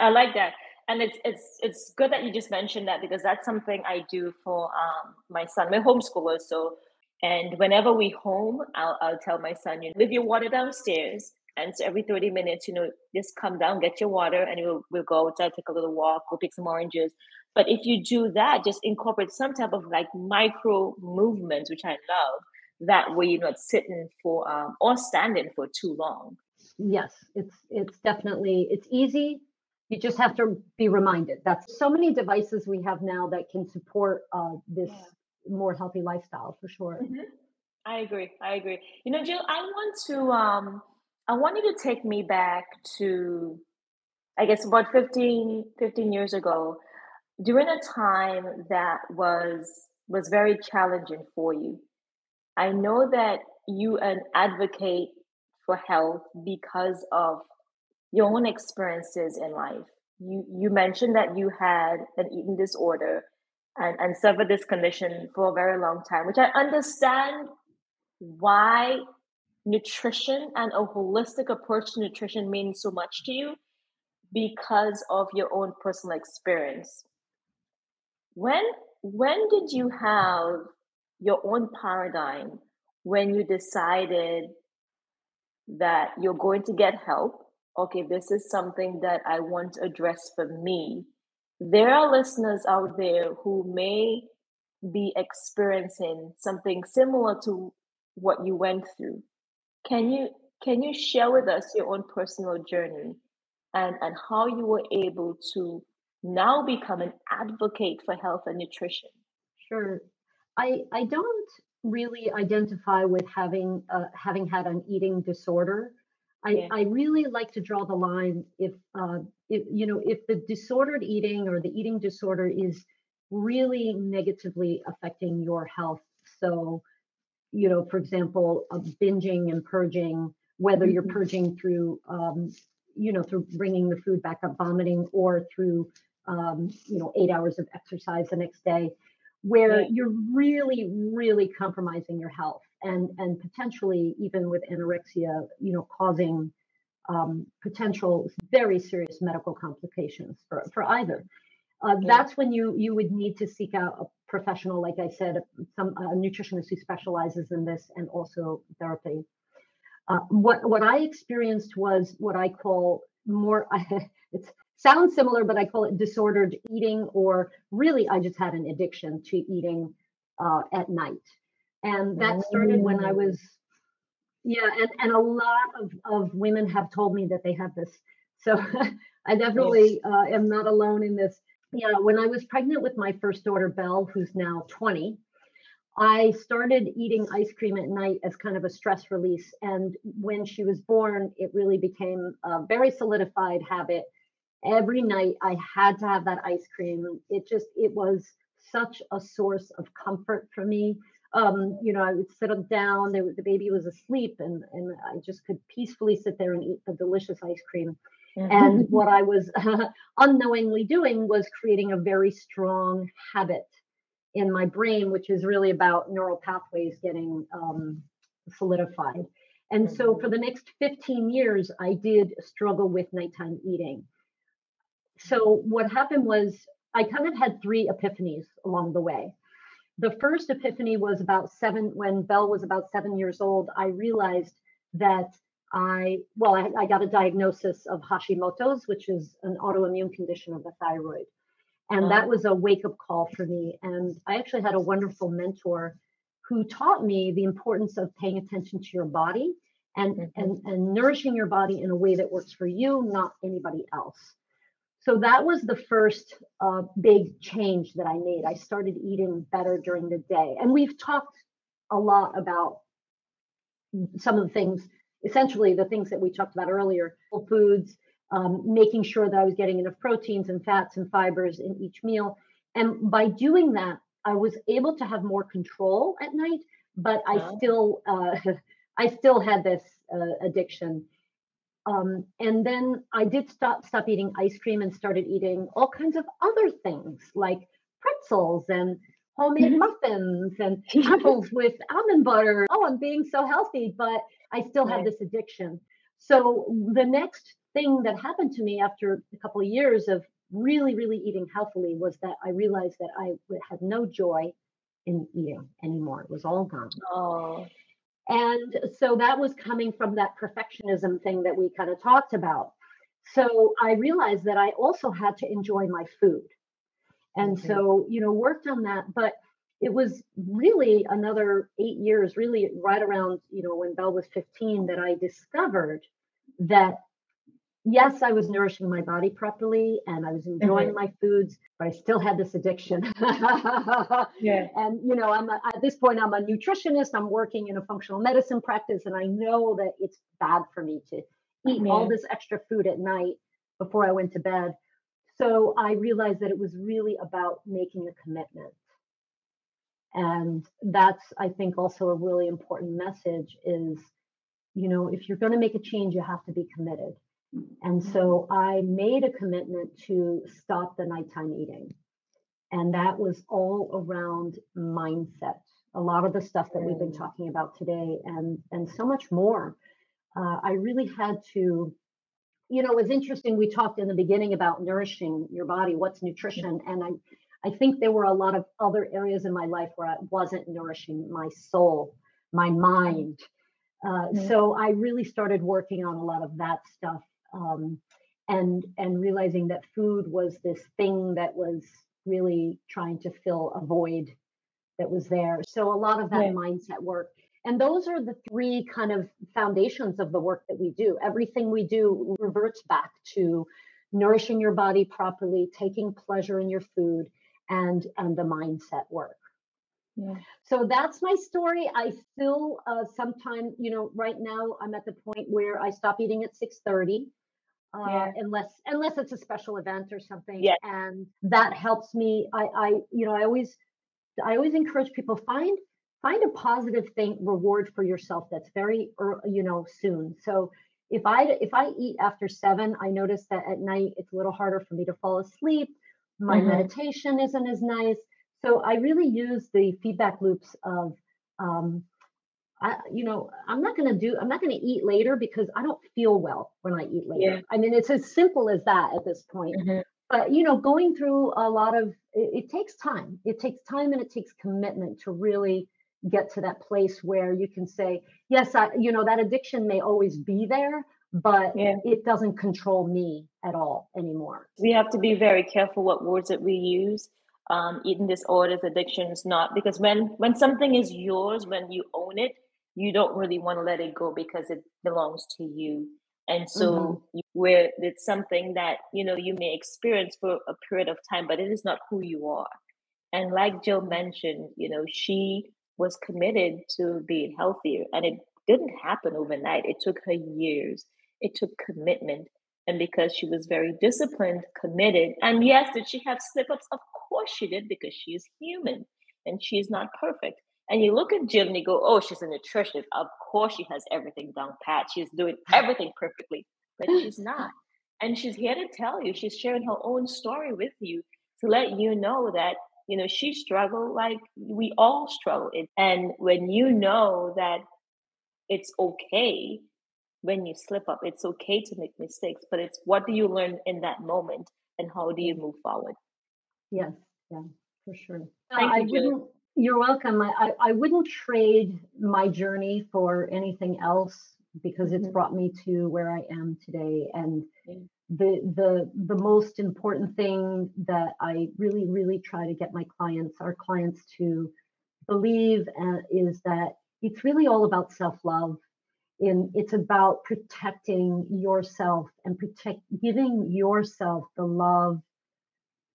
I like that, and it's it's it's good that you just mentioned that because that's something I do for um, my son. My homeschooler, so and whenever we home, I'll I'll tell my son, you leave your water downstairs. And so every 30 minutes, you know, just come down, get your water, and we'll, we'll go outside, take a little walk, go pick some oranges. But if you do that, just incorporate some type of like micro movements, which I love. That way you're not sitting for um, or standing for too long. Yes, it's it's definitely it's easy. You just have to be reminded. That's so many devices we have now that can support uh, this yeah. more healthy lifestyle for sure. Mm-hmm. I agree. I agree. You know, Jill, I want to um I want you to take me back to I guess about 15, 15 years ago during a time that was was very challenging for you i know that you an advocate for health because of your own experiences in life. You you mentioned that you had an eating disorder and, and suffered this condition for a very long time which i understand why nutrition and a holistic approach to nutrition means so much to you because of your own personal experience. When when did you have your own paradigm when you decided that you're going to get help? Okay, this is something that I want to address for me. There are listeners out there who may be experiencing something similar to what you went through. Can you can you share with us your own personal journey and, and how you were able to now become an advocate for health and nutrition? Sure. I, I don't really identify with having uh, having had an eating disorder. I, yeah. I really like to draw the line if uh, if you know if the disordered eating or the eating disorder is really negatively affecting your health. So, you know, for example, uh, binging and purging, whether you're mm-hmm. purging through um, you know through bringing the food back up, vomiting, or through um, you know, eight hours of exercise the next day, where you're really, really compromising your health and and potentially even with anorexia, you know, causing um, potential very serious medical complications for, for either. Uh, yeah. That's when you you would need to seek out a professional, like I said, some a nutritionist who specializes in this and also therapy. Uh, what what I experienced was what I call more. it's sounds similar, but I call it disordered eating, or really, I just had an addiction to eating uh, at night. And that started when I was, yeah, and, and a lot of, of women have told me that they have this. So I definitely uh, am not alone in this. Yeah, when I was pregnant with my first daughter, Belle, who's now 20, I started eating ice cream at night as kind of a stress release. And when she was born, it really became a very solidified habit every night I had to have that ice cream. It just it was such a source of comfort for me. Um, you know, I would sit down, there, the baby was asleep, and and I just could peacefully sit there and eat the delicious ice cream. Mm-hmm. And what I was uh, unknowingly doing was creating a very strong habit in my brain, which is really about neural pathways getting um, solidified. And so mm-hmm. for the next 15 years, I did struggle with nighttime eating so what happened was I kind of had three epiphanies along the way. The first epiphany was about seven, when Belle was about seven years old, I realized that I, well, I, I got a diagnosis of Hashimoto's, which is an autoimmune condition of the thyroid. And that was a wake up call for me. And I actually had a wonderful mentor who taught me the importance of paying attention to your body and, mm-hmm. and, and nourishing your body in a way that works for you, not anybody else so that was the first uh, big change that I made. I started eating better during the day. And we've talked a lot about some of the things, essentially the things that we talked about earlier whole foods, um, making sure that I was getting enough proteins and fats and fibers in each meal. And by doing that, I was able to have more control at night, but I still, uh, I still had this uh, addiction. Um, and then I did stop stop eating ice cream and started eating all kinds of other things like pretzels and homemade mm-hmm. muffins and apples with almond butter. Oh, I'm being so healthy, but I still have this addiction. So the next thing that happened to me after a couple of years of really, really eating healthily was that I realized that I had no joy in eating anymore. It was all gone. Oh. And so that was coming from that perfectionism thing that we kind of talked about. So I realized that I also had to enjoy my food. And mm-hmm. so, you know, worked on that. But it was really another eight years, really right around, you know, when Belle was 15, that I discovered that yes, I was nourishing my body properly and I was enjoying mm-hmm. my foods, but I still had this addiction. yeah. And, you know, I'm a, at this point, I'm a nutritionist. I'm working in a functional medicine practice, and I know that it's bad for me to eat yeah. all this extra food at night before I went to bed. So I realized that it was really about making a commitment. And that's, I think, also a really important message is, you know, if you're going to make a change, you have to be committed and so I made a commitment to stop the nighttime eating. And that was all around mindset. A lot of the stuff that we've been talking about today and and so much more. Uh, I really had to, you know, it was interesting. We talked in the beginning about nourishing your body, what's nutrition. And I I think there were a lot of other areas in my life where I wasn't nourishing my soul, my mind. Uh, mm-hmm. So I really started working on a lot of that stuff um, and and realizing that food was this thing that was really trying to fill a void that was there. So a lot of that mindset work. And those are the three kind of foundations of the work that we do. Everything we do reverts back to nourishing your body properly, taking pleasure in your food, and and the mindset work. Yeah. So that's my story. I still uh, sometime, you know, right now I'm at the point where I stop eating at 6:30 uh, yeah. unless unless it's a special event or something. Yeah. And that helps me. I, I, you know, I always, I always encourage people find find a positive thing reward for yourself that's very, you know, soon. So if I if I eat after seven, I notice that at night it's a little harder for me to fall asleep. My mm-hmm. meditation isn't as nice. So I really use the feedback loops of um, I, you know, I'm not going to do, I'm not going to eat later because I don't feel well when I eat later. Yeah. I mean, it's as simple as that at this point. Mm-hmm. But, you know, going through a lot of, it, it, takes time. It takes time and it takes commitment to really get to that place where you can say, yes, I, you know, that addiction may always be there, but yeah. it doesn't control me at all anymore. We have to be very careful what words that we use. Um, eating disorders, addictions, not because when when something is yours, when you own it, you don't really want to let it go because it belongs to you. And so mm-hmm. where it's something that you know you may experience for a period of time but it is not who you are. And like jill mentioned you know she was committed to being healthier and it didn't happen overnight. It took her years. It took commitment. And because she was very disciplined committed and yes did she have slip ups of course she did because she is human and she is not perfect and you look at Jill and you go, oh, she's a nutritionist. Of course, she has everything down pat. She's doing everything perfectly, but she's not. And she's here to tell you, she's sharing her own story with you to let you know that, you know, she struggled like we all struggle. And when you know that it's okay when you slip up, it's okay to make mistakes, but it's what do you learn in that moment and how do you move forward? Yes, yeah, for sure. Thank I, you, wouldn't you're welcome. I, I wouldn't trade my journey for anything else because it's mm-hmm. brought me to where I am today. And the the the most important thing that I really really try to get my clients, our clients, to believe uh, is that it's really all about self love. In it's about protecting yourself and protect giving yourself the love,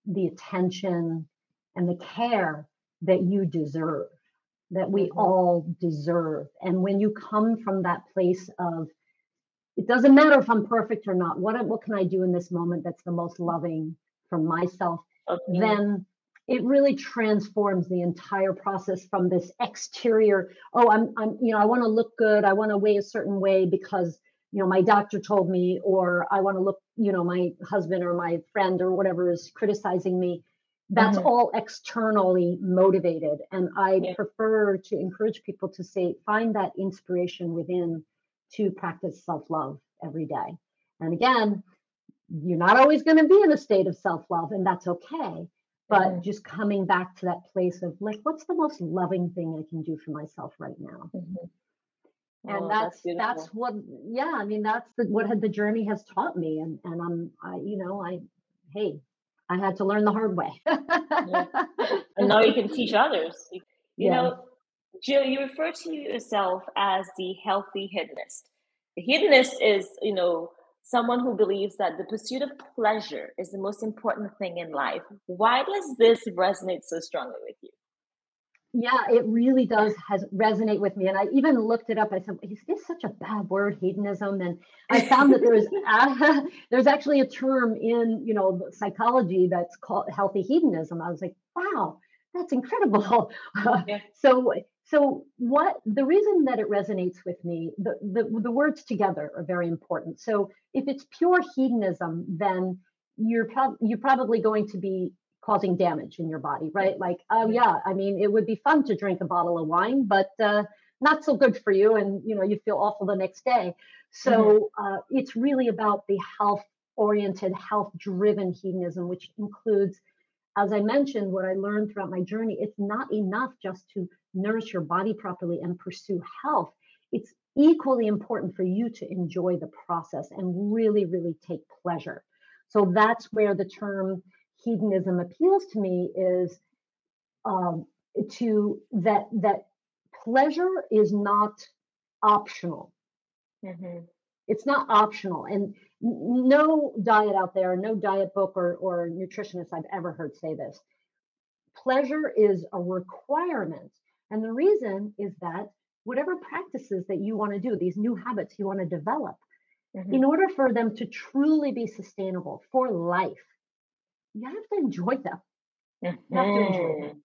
the attention, and the care that you deserve, that we mm-hmm. all deserve. And when you come from that place of, it doesn't matter if I'm perfect or not, what, what can I do in this moment that's the most loving for myself? Okay. Then it really transforms the entire process from this exterior oh i'm i'm you know i want to look good i want to weigh a certain way because you know my doctor told me or i want to look you know my husband or my friend or whatever is criticizing me that's mm-hmm. all externally motivated and i yeah. prefer to encourage people to say find that inspiration within to practice self-love every day and again you're not always going to be in a state of self-love and that's okay but mm-hmm. just coming back to that place of like what's the most loving thing i can do for myself right now mm-hmm. and oh, that's that's, that's, what yeah i mean that's the, what had the journey has taught me and and i'm i you know i hey i had to learn the hard way. Yeah. and now you can teach others. You, you yeah. know jill you refer to yourself as the healthy hedonist. The hedonist is you know someone who believes that the pursuit of pleasure is the most important thing in life. Why does this resonate so strongly with you yeah, it really does has resonate with me. And I even looked it up. I said, "Is this such a bad word, hedonism?" And I found that there's uh, there's actually a term in you know psychology that's called healthy hedonism. I was like, "Wow, that's incredible." Yeah. so so what the reason that it resonates with me, the, the the words together are very important. So if it's pure hedonism, then you're pro- you're probably going to be causing damage in your body, right? Like, oh yeah, I mean, it would be fun to drink a bottle of wine, but uh, not so good for you, and you know, you feel awful the next day. So mm-hmm. uh, it's really about the health-oriented, health-driven hedonism, which includes, as I mentioned, what I learned throughout my journey. It's not enough just to nourish your body properly and pursue health. It's equally important for you to enjoy the process and really, really take pleasure. So that's where the term hedonism appeals to me is um, to that that pleasure is not optional. Mm-hmm. It's not optional, and no diet out there, no diet book or or nutritionist I've ever heard say this. Pleasure is a requirement, and the reason is that whatever practices that you want to do, these new habits you want to develop, mm-hmm. in order for them to truly be sustainable for life, you have to enjoy them. Mm-hmm. You have to enjoy them.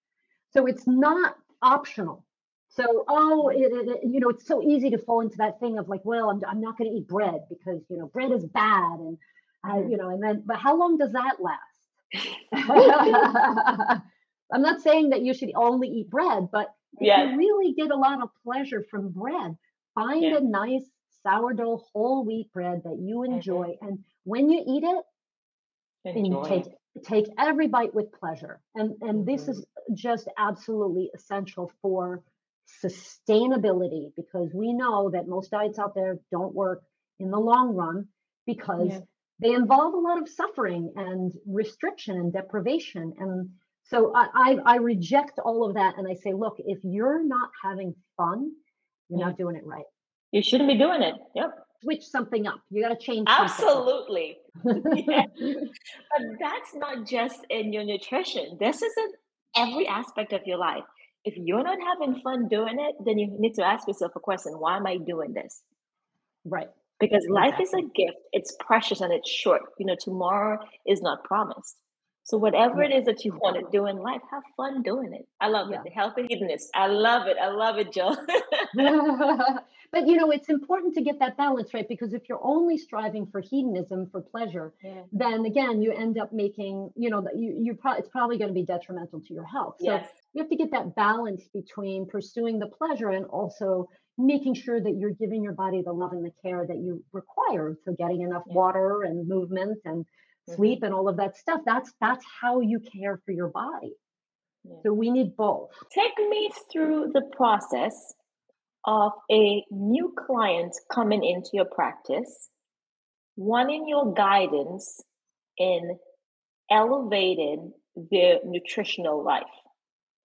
So it's not optional. So, oh, it, it, you know, it's so easy to fall into that thing of like, well, I'm, I'm not going to eat bread because, you know, bread is bad. And, uh, you know, and then, but how long does that last? I'm not saying that you should only eat bread, but if yes. you really get a lot of pleasure from bread, find yeah. a nice sourdough whole wheat bread that you mm-hmm. enjoy. Mm-hmm. And when you eat it, enjoy. and take every bite with pleasure. And, and mm-hmm. this is just absolutely essential for sustainability because we know that most diets out there don't work in the long run because yeah. they involve a lot of suffering and restriction and deprivation. And so I, I, I, reject all of that and I say, look, if you're not having fun, you're yeah. not doing it right. You shouldn't be doing it. Yep switch something up. You got to change. Absolutely. yeah. But that's not just in your nutrition. This is in every aspect of your life. If you're not having fun doing it, then you need to ask yourself a question why am I doing this? Right. Because exactly. life is a gift, it's precious and it's short. You know, tomorrow is not promised. So whatever it is that you want to do in life, have fun doing it. I love yeah. it. The healthy hedonist. I love it. I love it, Jill. but you know, it's important to get that balance right because if you're only striving for hedonism for pleasure, yeah. then again, you end up making, you know, you you pro- it's probably going to be detrimental to your health. So yes. you have to get that balance between pursuing the pleasure and also making sure that you're giving your body the love and the care that you require. So getting enough yeah. water and movement and sleep mm-hmm. and all of that stuff that's that's how you care for your body. So we need both. Take me through the process of a new client coming into your practice wanting your guidance in elevating their nutritional life.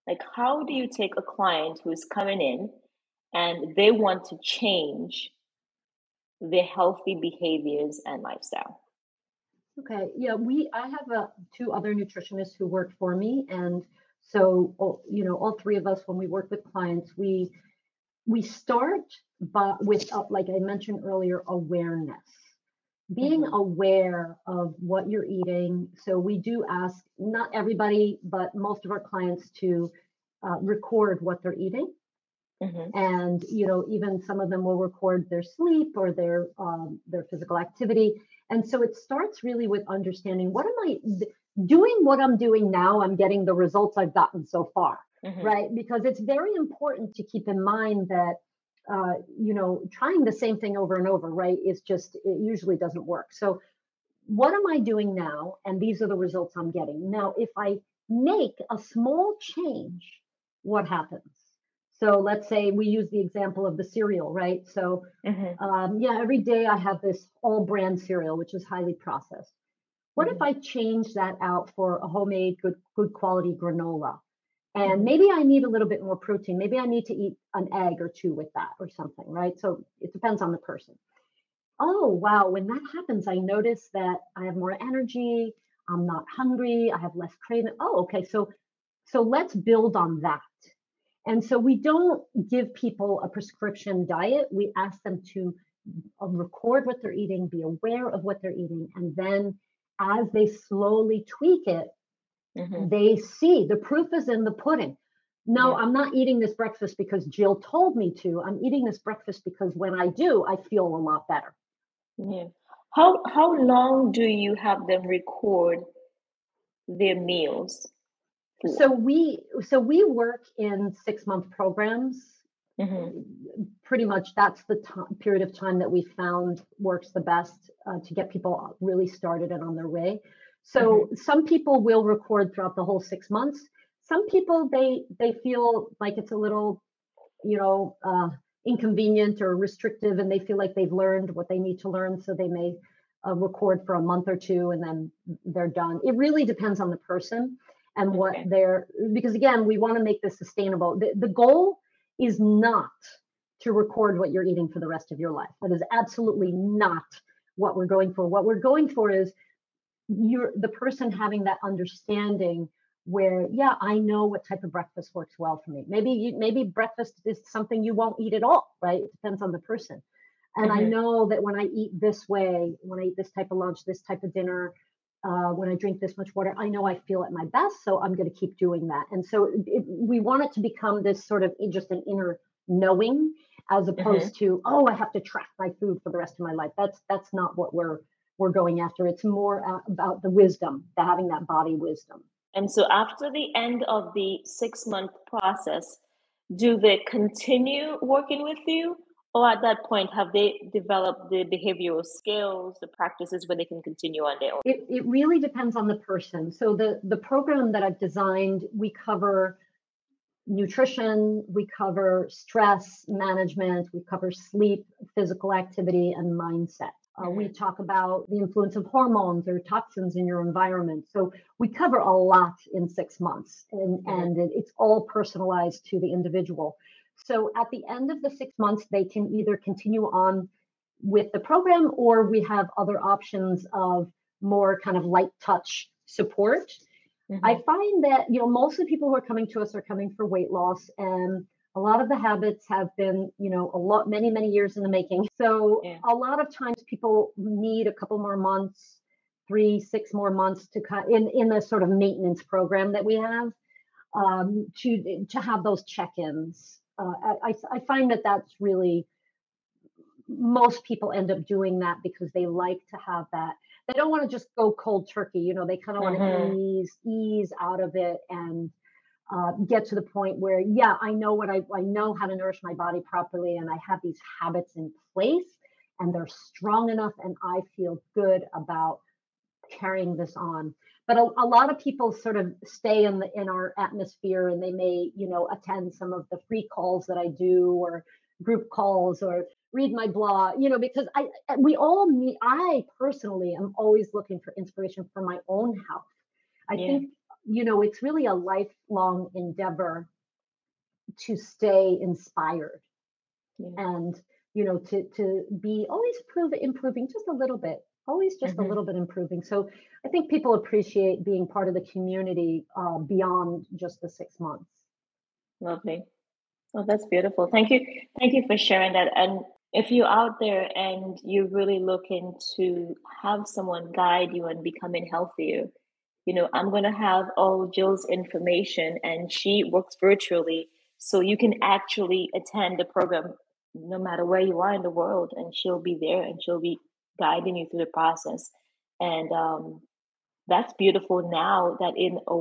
Like how do you take a client who's coming in and they want to change their healthy behaviors and lifestyle Okay. Yeah, we I have uh, two other nutritionists who work for me, and so you know, all three of us when we work with clients, we we start but with uh, like I mentioned earlier, awareness. Being mm-hmm. aware of what you're eating. So we do ask not everybody, but most of our clients to uh, record what they're eating. Mm-hmm. And you know, even some of them will record their sleep or their um, their physical activity and so it starts really with understanding what am I doing what I'm doing now, I'm getting the results I've gotten so far, mm-hmm. right? Because it's very important to keep in mind that uh, you know, trying the same thing over and over, right, is just it usually doesn't work. So what am I doing now? And these are the results I'm getting. Now, if I make a small change, what happens? So let's say we use the example of the cereal, right? So mm-hmm. um, yeah, every day I have this All-Bran cereal, which is highly processed. What mm-hmm. if I change that out for a homemade, good, good quality granola? And mm-hmm. maybe I need a little bit more protein. Maybe I need to eat an egg or two with that or something, right? So it depends on the person. Oh, wow. When that happens, I notice that I have more energy. I'm not hungry. I have less craving. Oh, okay. So, so let's build on that. And so we don't give people a prescription diet. We ask them to uh, record what they're eating, be aware of what they're eating, and then as they slowly tweak it, mm-hmm. they see the proof is in the pudding. No, yeah. I'm not eating this breakfast because Jill told me to. I'm eating this breakfast because when I do, I feel a lot better. Yeah. How how long do you have them record their meals? So we so we work in six month programs. Mm-hmm. Pretty much that's the t- period of time that we found works the best uh, to get people really started and on their way. So mm-hmm. some people will record throughout the whole six months. Some people they they feel like it's a little, you know, uh, inconvenient or restrictive, and they feel like they've learned what they need to learn, so they may uh, record for a month or two and then they're done. It really depends on the person and what okay. they're because again we want to make this sustainable. The, the goal is not to record what you're eating for the rest of your life. That is absolutely not what we're going for. What we're going for is you're the person having that understanding where yeah i know what type of breakfast works well for me. Maybe you, maybe breakfast is something you won't eat at all right? It depends on the person. And mm-hmm. i know that when i eat this way when i eat this type of lunch this type of dinner uh, when I drink this much water, I know I feel at my best. So I'm going to keep doing that. And so it, we want it to become this sort of just an inner knowing as opposed mm-hmm. to, oh, I have to track my food for the rest of my life. That's, that's not what we're, we're going after. It's more about the wisdom, the having that body wisdom. And so after the end of the six month process, do they continue working with you or at that point have they developed the behavioral skills the practices where they can continue on their own it, it really depends on the person so the the program that i've designed we cover nutrition we cover stress management we cover sleep physical activity and mindset uh, we mm-hmm. talk about the influence of hormones or toxins in your environment. So we cover a lot in six months, and, mm-hmm. and it's all personalized to the individual. So at the end of the six months, they can either continue on with the program or we have other options of more kind of light touch support. Mm-hmm. I find that, you know, most of the people who are coming to us are coming for weight loss and a lot of the habits have been, you know, a lot, many, many years in the making. So yeah. a lot of times people need a couple more months, three, six more months to cut in, in the sort of maintenance program that we have um, to, to have those check-ins uh, I, I find that that's really most people end up doing that because they like to have that they don't want to just go cold turkey you know they kind of want to mm-hmm. ease ease out of it and uh, get to the point where yeah i know what I, I know how to nourish my body properly and i have these habits in place and they're strong enough and i feel good about carrying this on but a, a, lot of people sort of stay in the in our atmosphere and they may you know attend some of the free calls that i do or group calls or read my blog you know because i we all need i personally am always looking for inspiration for my own health i yeah. think you know it's really a lifelong endeavor to stay inspired yeah. and you know to to be always prove improving just a little bit always just mm-hmm. a little bit improving. So I think people appreciate being part of the community uh, beyond just the six months. Lovely. Oh, that's beautiful. Thank you. Thank you for sharing that. And if you're out there and you're really looking to have someone guide you in becoming healthier, you know, I'm going to have all Jill's information and she works virtually. So you can actually attend the program no matter where you are in the world and she'll be there and she'll be guiding you through the process. And um, that's beautiful now that in a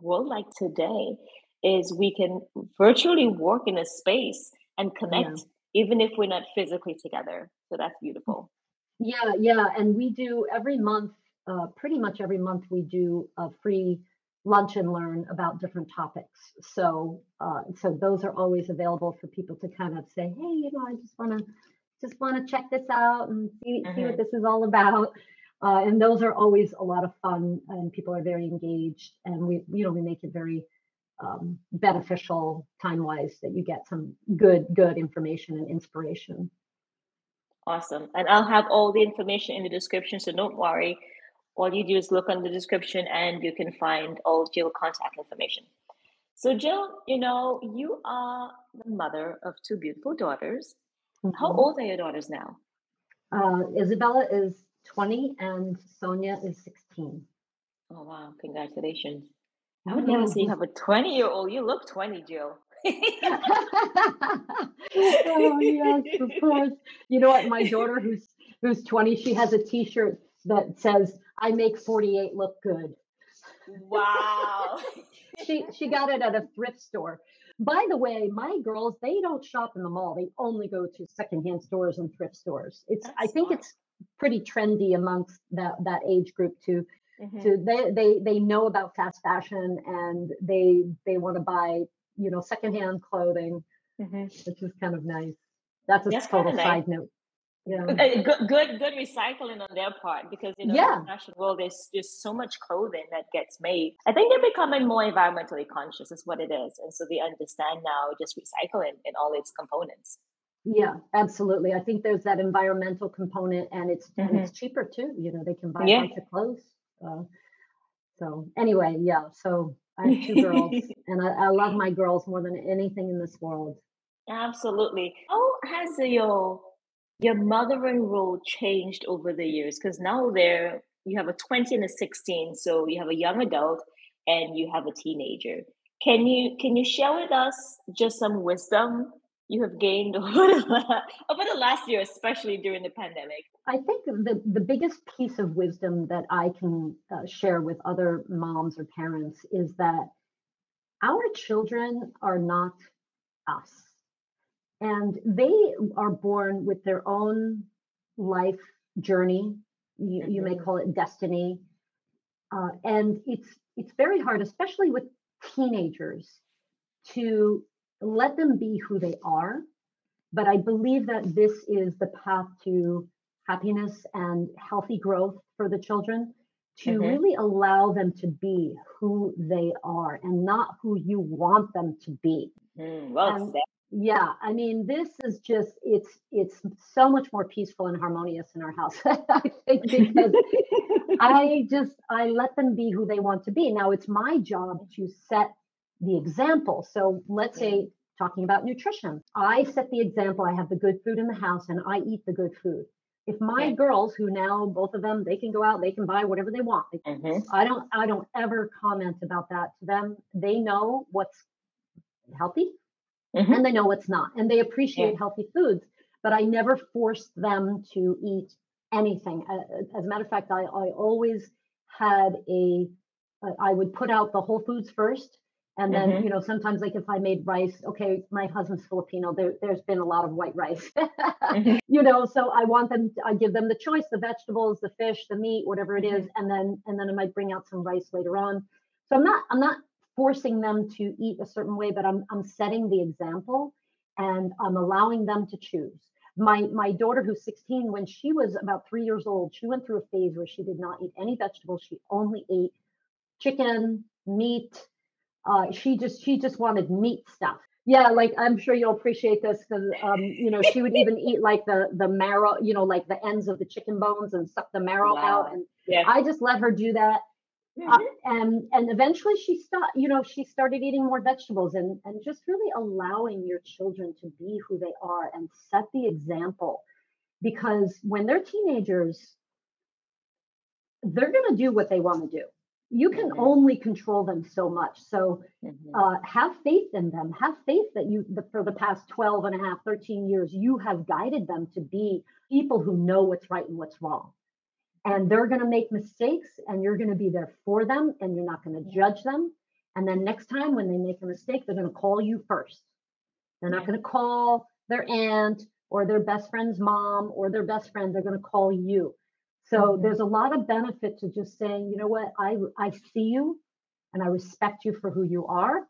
world like today is we can virtually work in a space and connect yeah. even if we're not physically together. So that's beautiful. Yeah, yeah. And we do every month, uh, pretty much every month, we do a free lunch and learn about different topics. So, uh, so those are always available for people to kind of say, hey, you know, I just want to just want to check this out and see, mm-hmm. see what mm-hmm. this is all about. Uh, and those are always a lot of fun, and people are very engaged. And we, you know, we make it very um, beneficial time wise that you get some good, good information and inspiration. Awesome. And I'll have all the information in the description, so don't worry. All you do is look on the description and you can find all Jill contact information. So, Jill, you know, you are the mother of two beautiful daughters. Mm-hmm. How old are your daughters now? Uh, Isabella is 20 and Sonia is 16. Oh, wow. Congratulations. I would never say you have a 20 year old. You look 20, Jill. oh yes, of course. You know what? My daughter, who's who's 20, she has a T-shirt that says I make 48 look good. Wow. she she got it at a thrift store. By the way, my girls, they don't shop in the mall. They only go to secondhand stores and thrift stores. It's That's I think smart. it's pretty trendy amongst that that age group to mm-hmm. to they they they know about fast fashion and they they want to buy, you know, secondhand clothing, mm-hmm. which is kind of nice. That's a That's total side note yeah. Good, good good recycling on their part because you know yeah. in the fashion world there's just so much clothing that gets made. I think they're becoming more environmentally conscious is what it is. And so they understand now just recycling in all its components. Yeah absolutely. I think there's that environmental component and it's mm-hmm. and it's cheaper too. You know they can buy yeah. a bunch of clothes. Uh, so anyway yeah. So i have two girls and I, I love my girls more than anything in this world. Absolutely. How has your your mothering role changed over the years because now there you have a 20 and a 16 so you have a young adult and you have a teenager. Can you can you share with us just some wisdom you have gained over the, over the last year especially during the pandemic? I think the, the biggest piece of wisdom that i can uh, share with other moms or parents is that our children are not us and they are born with their own life journey you, you may mm-hmm. call it destiny uh, and it's it's very hard especially with teenagers to let them be who they are but i believe that this is the path to happiness and healthy growth for the children to mm-hmm. really allow them to be who they are and not who you want them to be. Mm, well and, yeah, I mean, this is just it's it's so much more peaceful and harmonious in our house. I think because I just I let them be who they want to be. Now it's my job to set the example. So let's say talking about nutrition, I set the example. I have the good food in the house and I eat the good food. If my girls, who now both of them, they can go out, they can buy whatever they want. Mm-hmm. I don't I don't ever comment about that to them. They know what's healthy mm-hmm. and they know it's not and they appreciate yeah. healthy foods but i never forced them to eat anything as a matter of fact i, I always had a I would put out the whole foods first and then mm-hmm. you know sometimes like if i made rice okay my husband's filipino there, there's been a lot of white rice mm-hmm. you know so i want them to, i give them the choice the vegetables the fish the meat whatever it is mm-hmm. and then and then i might bring out some rice later on so i'm not i'm not forcing them to eat a certain way, but I'm I'm setting the example and I'm allowing them to choose. My my daughter who's 16, when she was about three years old, she went through a phase where she did not eat any vegetables. She only ate chicken, meat. Uh, she just she just wanted meat stuff. Yeah, like I'm sure you'll appreciate this because um, you know she would even eat like the the marrow, you know, like the ends of the chicken bones and suck the marrow wow. out. And yeah. I just let her do that mm-hmm. Uh, and and eventually she stopped you know she started eating more vegetables and and just really allowing your children to be who they are and set the example because when they're teenagers they're going to do what they want to do you can mm-hmm. only control them so much so mm-hmm. uh, have faith in them have faith that you the, for the past 12 and a half 13 years you have guided them to be people who know what's right and what's wrong and they're going to make mistakes and you're going to be there for them and you're not going to judge them. And then next time when they make a mistake they're going to call you first. They're not going to call their aunt or their best friend's mom or their best friend. They're going to call you. So mm-hmm. there's a lot of benefit to just saying you know what? I i see you and I respect you for who you are.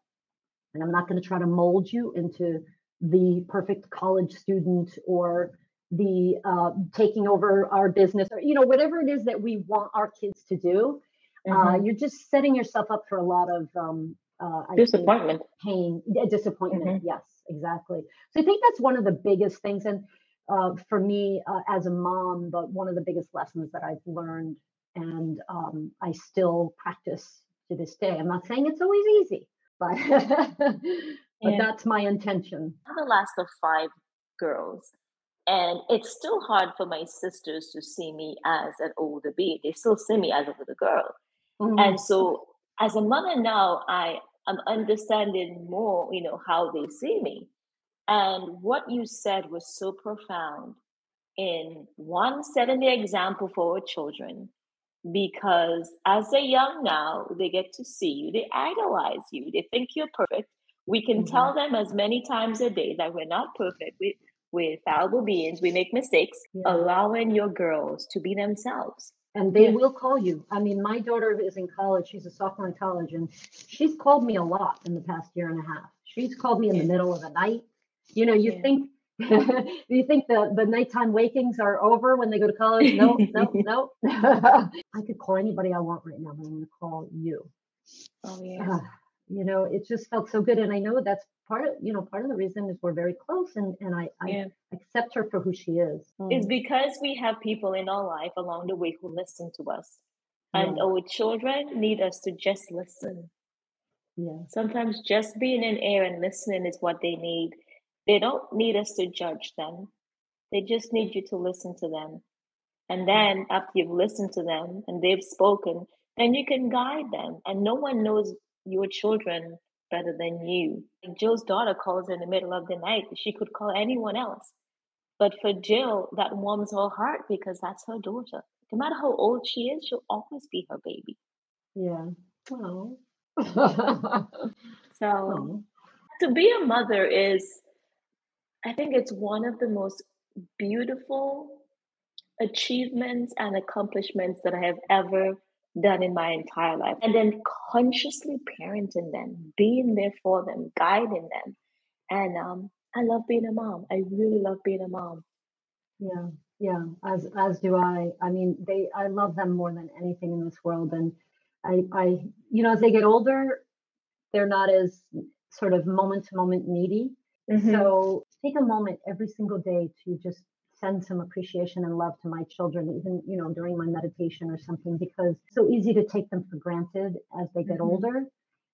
And I'm not going to try to mold you into the perfect college student or the uh, taking over our business or you know whatever it is that we want our kids to do uh, mm-hmm. uh, you're just setting yourself up for a lot of um, uh, disappointment pain disappointment mm-hmm. yes exactly so i think that's one of the biggest things and uh, for me uh, as a mom but one of the biggest lessons that i've learned and um, i still practice to this day i'm not saying it's always easy but but yeah. that's my intention i'm the last of five girls and it's still hard for my sisters to see me as an older bee. They still see me as a little girl. Mm-hmm. And so as a mother now, I am understanding more, you know, how they see me. And what you said was so profound in one, setting the example for our children, because as they're young now, they get to see you, they idolize you, they think you're perfect. We can mm-hmm. tell them as many times a day that we're not perfect. We, we're fallible beings, we make mistakes, yeah. allowing your girls to be themselves. And they yeah. will call you. I mean, my daughter is in college. She's a sophomore in college, and she's called me a lot in the past year and a half. She's called me in the middle of the night. You know, you think you think the, the nighttime wakings are over when they go to college? No, no, no. I could call anybody I want right now, but I'm going to call you. Oh, yeah. Uh, you know, it just felt so good. And I know that's part of you know part of the reason is we're very close and and i, I yeah. accept her for who she is it's mm. because we have people in our life along the way who listen to us and yeah. our children need us to just listen yeah sometimes just being in air and listening is what they need they don't need us to judge them they just need you to listen to them and then after you've listened to them and they've spoken then you can guide them and no one knows your children better than you. Jill's daughter calls in the middle of the night. She could call anyone else. But for Jill, that warms her heart because that's her daughter. No matter how old she is, she'll always be her baby. Yeah. So oh. to be a mother is, I think it's one of the most beautiful achievements and accomplishments that I have ever done in my entire life. And then consciously parenting them, being there for them, guiding them. And um, I love being a mom. I really love being a mom. Yeah, yeah, as as do I. I mean, they I love them more than anything in this world. And I I you know, as they get older, they're not as sort of moment to moment needy. Mm-hmm. So take a moment every single day to just send some appreciation and love to my children, even, you know, during my meditation or something, because it's so easy to take them for granted as they get mm-hmm. older.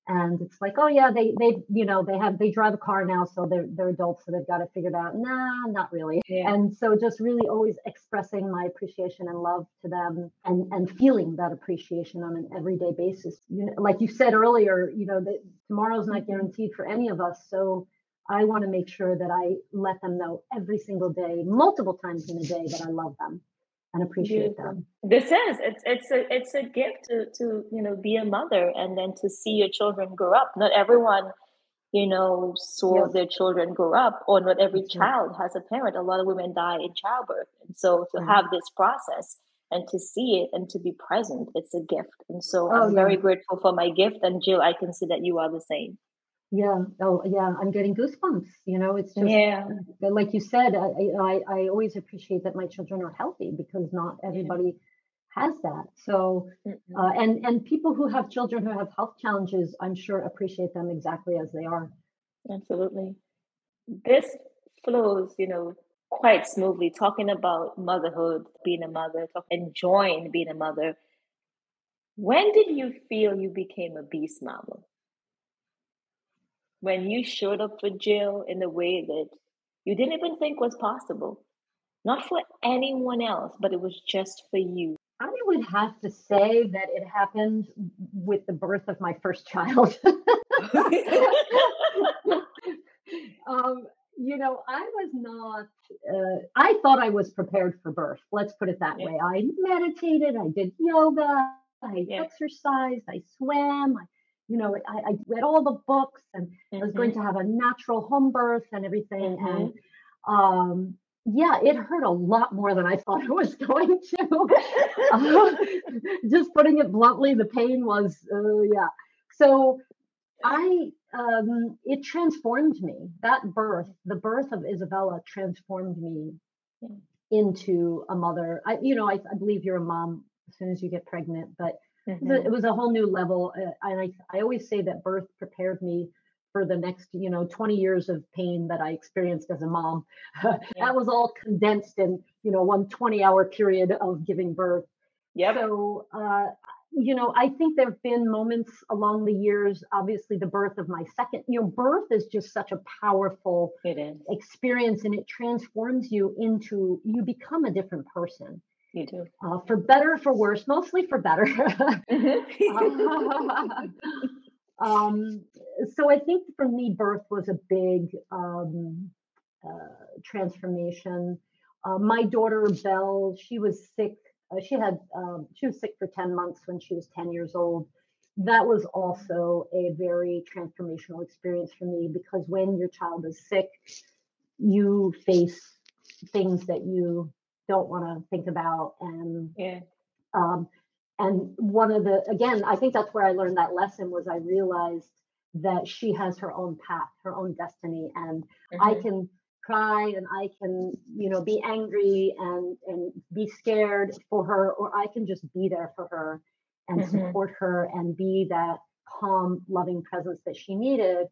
And it's like, oh yeah, they they you know they have they drive a car now, so they're they're adults, so they've got it figured out. Nah, not really. Yeah. And so just really always expressing my appreciation and love to them, and and feeling that appreciation on an everyday basis. You know, like you said earlier, you know that tomorrow's not mm-hmm. guaranteed for any of us, so I want to make sure that I let them know every single day, multiple times in a day, that I love them and appreciate them. This is it's it's a it's a gift to to you know be a mother and then to see your children grow up. Not everyone, you know, saw yes. their children grow up, or not every mm-hmm. child has a parent. A lot of women die in childbirth, and so to mm-hmm. have this process and to see it and to be present, it's a gift. And so oh, I'm yeah. very grateful for my gift. And Jill, I can see that you are the same. Yeah. Oh, yeah. I'm getting goosebumps. You know, it's just yeah. Like you said, I, I I always appreciate that my children are healthy because not everybody has that. So, uh, and and people who have children who have health challenges, I'm sure appreciate them exactly as they are. Absolutely. This flows, you know, quite smoothly. Talking about motherhood, being a mother, enjoying being a mother. When did you feel you became a beast mama? When you showed up for Jill in a way that you didn't even think was possible, not for anyone else, but it was just for you? I would have to say that it happened with the birth of my first child. um, you know, I was not, uh, I thought I was prepared for birth. Let's put it that yeah. way. I meditated, I did yoga, I yeah. exercised, I swam, I you know, I, I read all the books and mm-hmm. I was going mm-hmm. to have a natural home birth and everything. Mm-hmm. And um, yeah, it hurt a lot more than I thought it was going to. uh, just putting it bluntly, the pain was, uh, yeah. so I um, it transformed me. That birth, the birth of Isabella, transformed me into a mother. I, you know, I, I believe you're a mom as soon as you get pregnant, but mm-hmm. it was a whole new level. Uh, and I, I always say that birth prepared me for the next, you know, 20 years of pain that I experienced as a mom. Yeah. that was all condensed in, you know, one 20 hour period of giving birth. Yeah. So, uh, you know, I think there have been moments along the years, obviously the birth of my second, you know, birth is just such a powerful experience and it transforms you into, you become a different person. You do. Uh, for better, for worse, mostly for better. um, so I think for me, birth was a big um, uh, transformation. Uh, my daughter, Belle, she was sick uh, she had um, she was sick for 10 months when she was 10 years old that was also a very transformational experience for me because when your child is sick you face things that you don't want to think about and yeah um, and one of the again i think that's where i learned that lesson was i realized that she has her own path her own destiny and mm-hmm. i can cry and I can, you know, be angry and and be scared for her, or I can just be there for her and mm-hmm. support her and be that calm, loving presence that she needed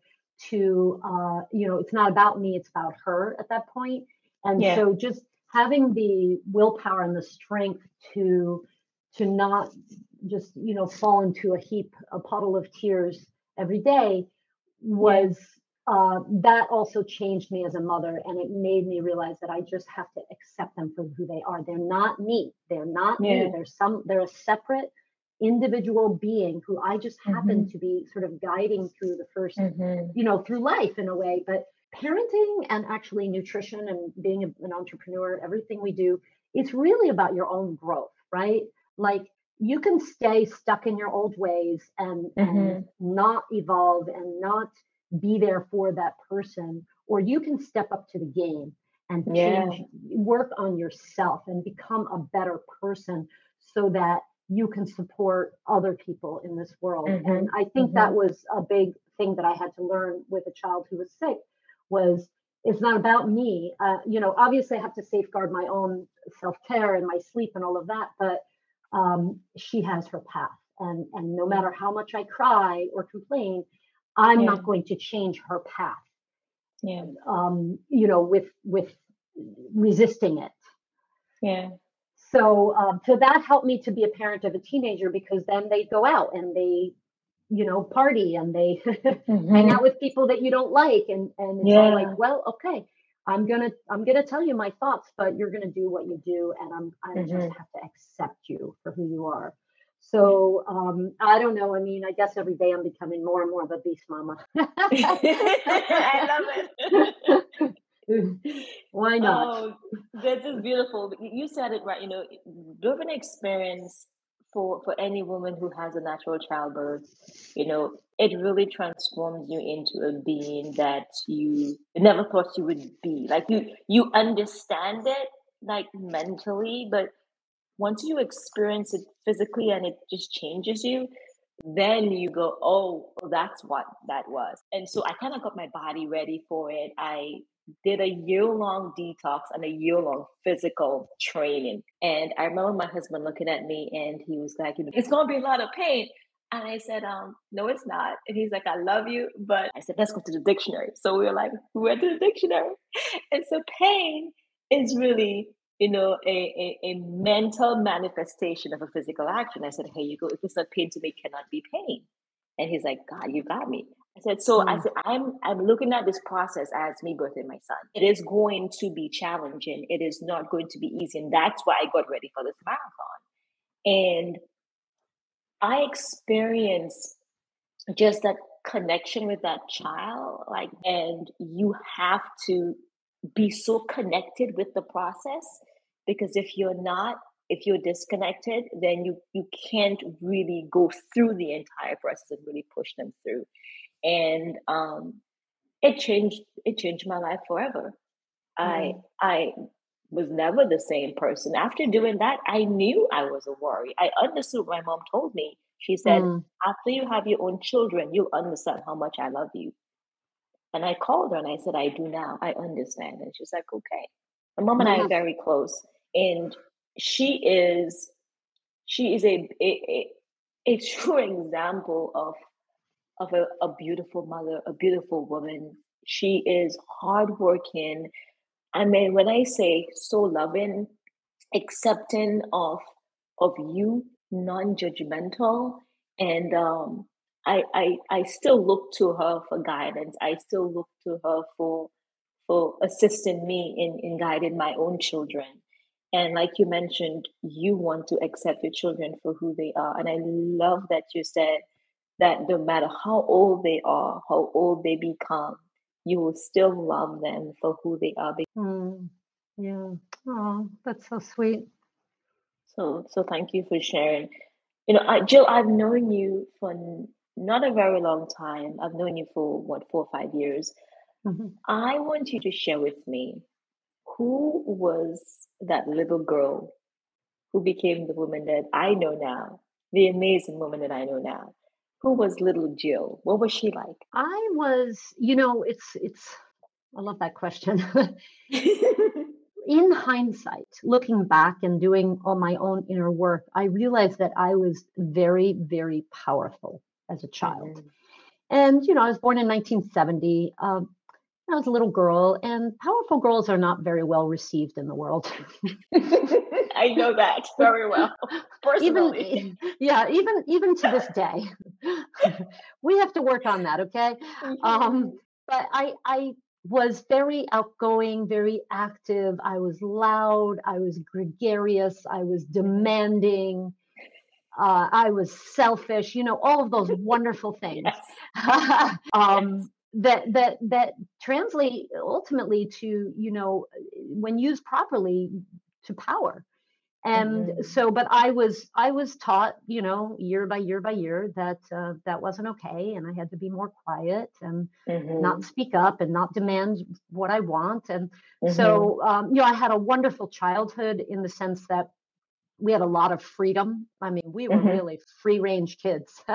to uh, you know, it's not about me, it's about her at that. And yeah. so just having the willpower and the strength to to not just, you know, fall into a heap, a puddle of tears every day was uh, that also changed me as a mother and it made me realize that i just have to accept them for who they are they're not me they're not yeah. me they're some they're a separate individual being who i just happen mm-hmm. to be sort of guiding through the 1st mm-hmm. you know through life in a way but parenting and actually nutrition and being an entrepreneur everything we do it's really about your own growth right like you can stay stuck in your old ways and, mm-hmm. and not evolve and not be there for that person or you can step up to the game and change yeah. work on yourself and become a better person so that you can support other people in this world mm-hmm. and i think mm-hmm. that was a big thing that i had to learn with a child who was sick was it's not about me uh, you know obviously i have to safeguard my own self-care and my sleep and all of that but um, she has her path and and no matter how much i cry or complain I'm yeah. not going to change her path. Yeah. Um, you know, with with resisting it. Yeah. So um, so that helped me to be a parent of a teenager because then they go out and they, you know, party and they mm-hmm. hang out with people that you don't like and and it's yeah. all like, well, okay, I'm gonna I'm gonna tell you my thoughts, but you're gonna do what you do, and I'm I mm-hmm. just have to accept you for who you are. So um, I don't know. I mean, I guess every day I'm becoming more and more of a beast mama. I love it. Why not? Oh, this is beautiful. You said it right. You know, driven experience for for any woman who has a natural childbirth, you know, it really transforms you into a being that you never thought you would be. Like you you understand it like mentally, but once you experience it physically and it just changes you, then you go, oh, that's what that was. And so I kind of got my body ready for it. I did a year long detox and a year long physical training. And I remember my husband looking at me and he was like, it's going to be a lot of pain. And I said, um, no, it's not. And he's like, I love you. But I said, let's go to the dictionary. So we were like, we went to the dictionary. And so pain is really you know, a, a, a, mental manifestation of a physical action. I said, Hey, you go, if it's not pain to me, it cannot be pain. And he's like, God, you got me. I said, so mm. I said, I'm I'm looking at this process as me birthing my son. It is going to be challenging. It is not going to be easy. And that's why I got ready for this marathon. And I experienced just that connection with that child. Like, and you have to be so connected with the process because if you're not if you're disconnected then you you can't really go through the entire process and really push them through and um it changed it changed my life forever mm. i i was never the same person after doing that i knew i was a worry i understood what my mom told me She said, mm. After you have your own children, you'll understand how much I love you. And I called her and I said, I do now. I understand. And she's like, Okay. My mom and I are very close. And she is she is a a, a, a true example of of a, a beautiful mother, a beautiful woman. She is hardworking. I mean, when I say so loving, accepting of of you, non-judgmental, and um, I, I I still look to her for guidance. I still look to her for for assisting me in in guiding my own children. And like you mentioned, you want to accept your children for who they are. And I love that you said that no matter how old they are, how old they become, you will still love them for who they are. Mm, yeah. Oh, that's so sweet. So, so thank you for sharing. You know, I, Jill, I've known you for not a very long time. I've known you for what four or five years. Mm-hmm. I want you to share with me who was that little girl who became the woman that I know now, the amazing woman that I know now. Who was little Jill? What was she like? I was, you know, it's it's I love that question. In hindsight, looking back and doing all my own inner work, I realized that I was very, very powerful as a child. Mm-hmm. And, you know, I was born in 1970. Um, I was a little girl, and powerful girls are not very well received in the world. I know that very well. Personally. Even yeah, even even to this day, we have to work on that. Okay, mm-hmm. um, but I I was very outgoing, very active. I was loud. I was gregarious. I was demanding. Uh, I was selfish. You know all of those wonderful things. Yes. um, yes that that that translate ultimately to you know when used properly to power and mm-hmm. so but i was i was taught you know year by year by year that uh, that wasn't okay and i had to be more quiet and mm-hmm. not speak up and not demand what i want and mm-hmm. so um, you know i had a wonderful childhood in the sense that we had a lot of freedom. I mean, we were mm-hmm. really free range kids.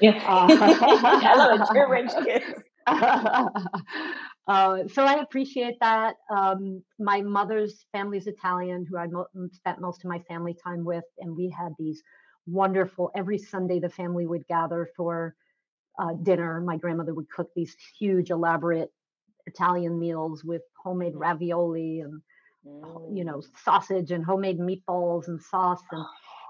yeah, I love it. Free range kids. uh, so I appreciate that. Um, my mother's family's Italian, who I mo- spent most of my family time with, and we had these wonderful. Every Sunday, the family would gather for uh, dinner. My grandmother would cook these huge, elaborate Italian meals with homemade ravioli and mm. you know sausage and homemade meatballs and sauce and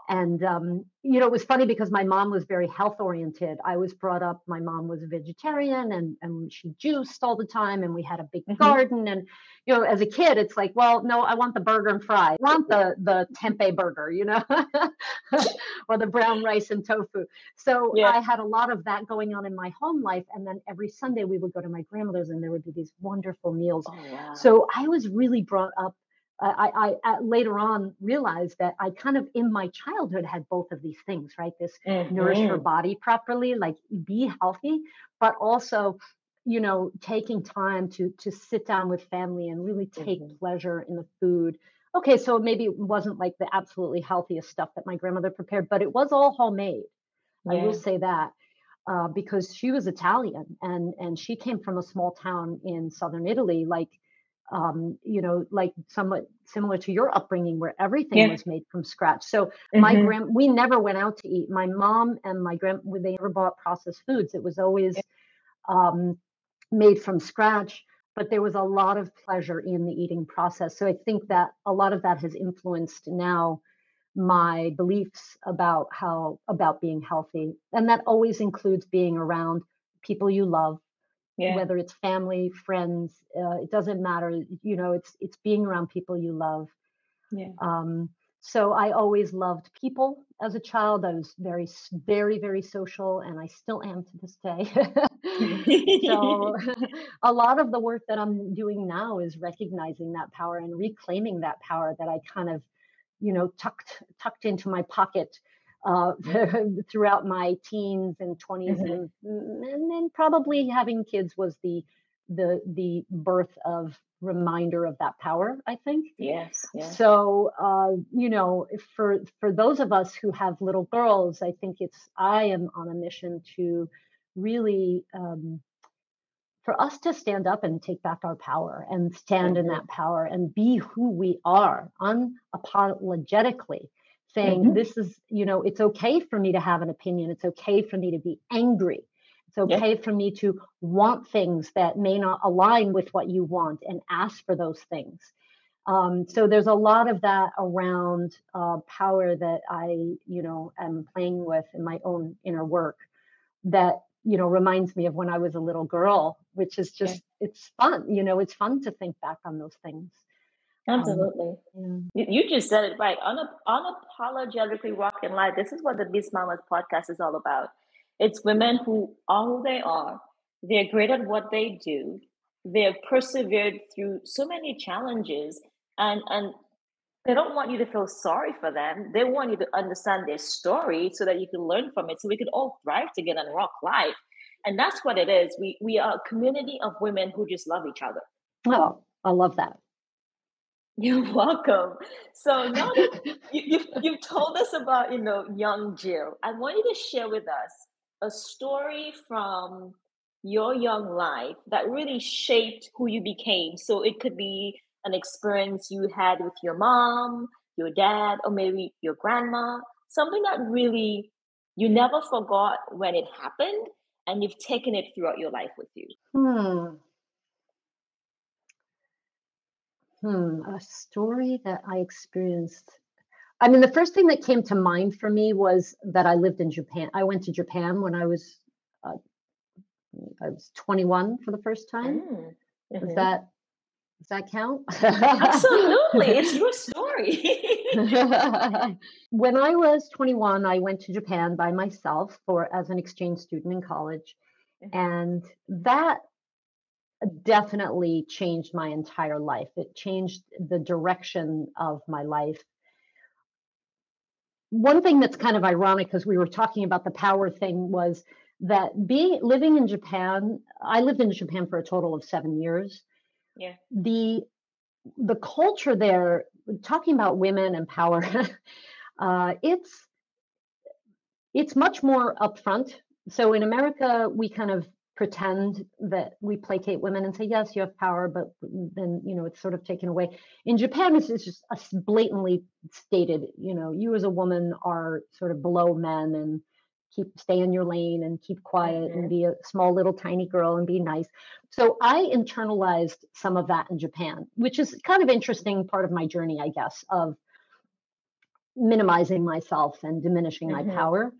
and um, you know it was funny because my mom was very health oriented i was brought up my mom was a vegetarian and and she juiced all the time and we had a big mm-hmm. garden and you know as a kid it's like well no i want the burger and fries i want the the tempeh burger you know or the brown rice and tofu so yeah. i had a lot of that going on in my home life and then every sunday we would go to my grandmother's and there would be these wonderful meals oh, wow. so i was really brought up I, I, later on realized that I kind of in my childhood had both of these things, right? This mm-hmm. nourish your body properly, like be healthy, but also, you know, taking time to to sit down with family and really take mm-hmm. pleasure in the food. Okay, so maybe it wasn't like the absolutely healthiest stuff that my grandmother prepared, but it was all homemade. Yeah. I will say that. Uh, because she was Italian and and she came from a small town in southern Italy, like um, you know, like somewhat similar to your upbringing where everything yeah. was made from scratch. So mm-hmm. my grand, we never went out to eat. My mom and my grand, they never bought processed foods. It was always yeah. um, made from scratch. But there was a lot of pleasure in the eating process. So I think that a lot of that has influenced now my beliefs about how about being healthy, and that always includes being around people you love yeah. whether it's family friends uh, it doesn't matter you know it's it's being around people you love. Yeah. Um so i always loved people as a child. I was very very very social and i still am to this day. So a lot of the work that i'm doing now is recognizing that power and reclaiming that power that i kind of you know tucked tucked into my pocket uh, throughout my teens and 20s mm-hmm. and, and then probably having kids was the the the birth of reminder of that power i think yes, yes. so uh, you know for for those of us who have little girls i think it's i am on a mission to really um, for us to stand up and take back our power and stand mm-hmm. in that power and be who we are unapologetically saying mm-hmm. this is you know it's okay for me to have an opinion. It's okay for me to be angry. It's okay for me to want things that may not align with what you want and ask for those things. Um, so there's a lot of that around uh, power that i you know am playing with in my own inner work that you know reminds me of when i was a little girl which is just it's fun you know it's fun to think back on those things absolutely um, yeah. you, you, just said it right Unap- unapologetically rocking life this is what the beast mamas podcast is all about it's women who are who they are they're great at what they do they've persevered through so many challenges and and they don't want you to feel sorry for them. They want you to understand their story so that you can learn from it, so we can all thrive together and rock life. And that's what it is. We we are a community of women who just love each other. Oh, I love that. You're welcome. So now you, you've, you've told us about you know young Jill, I want you to share with us a story from your young life that really shaped who you became. So it could be an experience you had with your mom, your dad, or maybe your grandma, something that really you never forgot when it happened and you've taken it throughout your life with you. Hmm. Hmm. A story that I experienced. I mean, the first thing that came to mind for me was that I lived in Japan. I went to Japan when I was uh, I was 21 for the first time. Mm. Mm-hmm. Was that does that count? Absolutely. it's your story. when I was 21, I went to Japan by myself for as an exchange student in college. Mm-hmm. And that definitely changed my entire life. It changed the direction of my life. One thing that's kind of ironic because we were talking about the power thing was that being living in Japan, I lived in Japan for a total of 7 years yeah the the culture there talking about women and power uh, it's it's much more upfront so in america we kind of pretend that we placate women and say yes you have power but then you know it's sort of taken away in japan it's, it's just blatantly stated you know you as a woman are sort of below men and keep stay in your lane and keep quiet mm-hmm. and be a small little tiny girl and be nice so i internalized some of that in japan which is kind of interesting part of my journey i guess of minimizing myself and diminishing mm-hmm. my power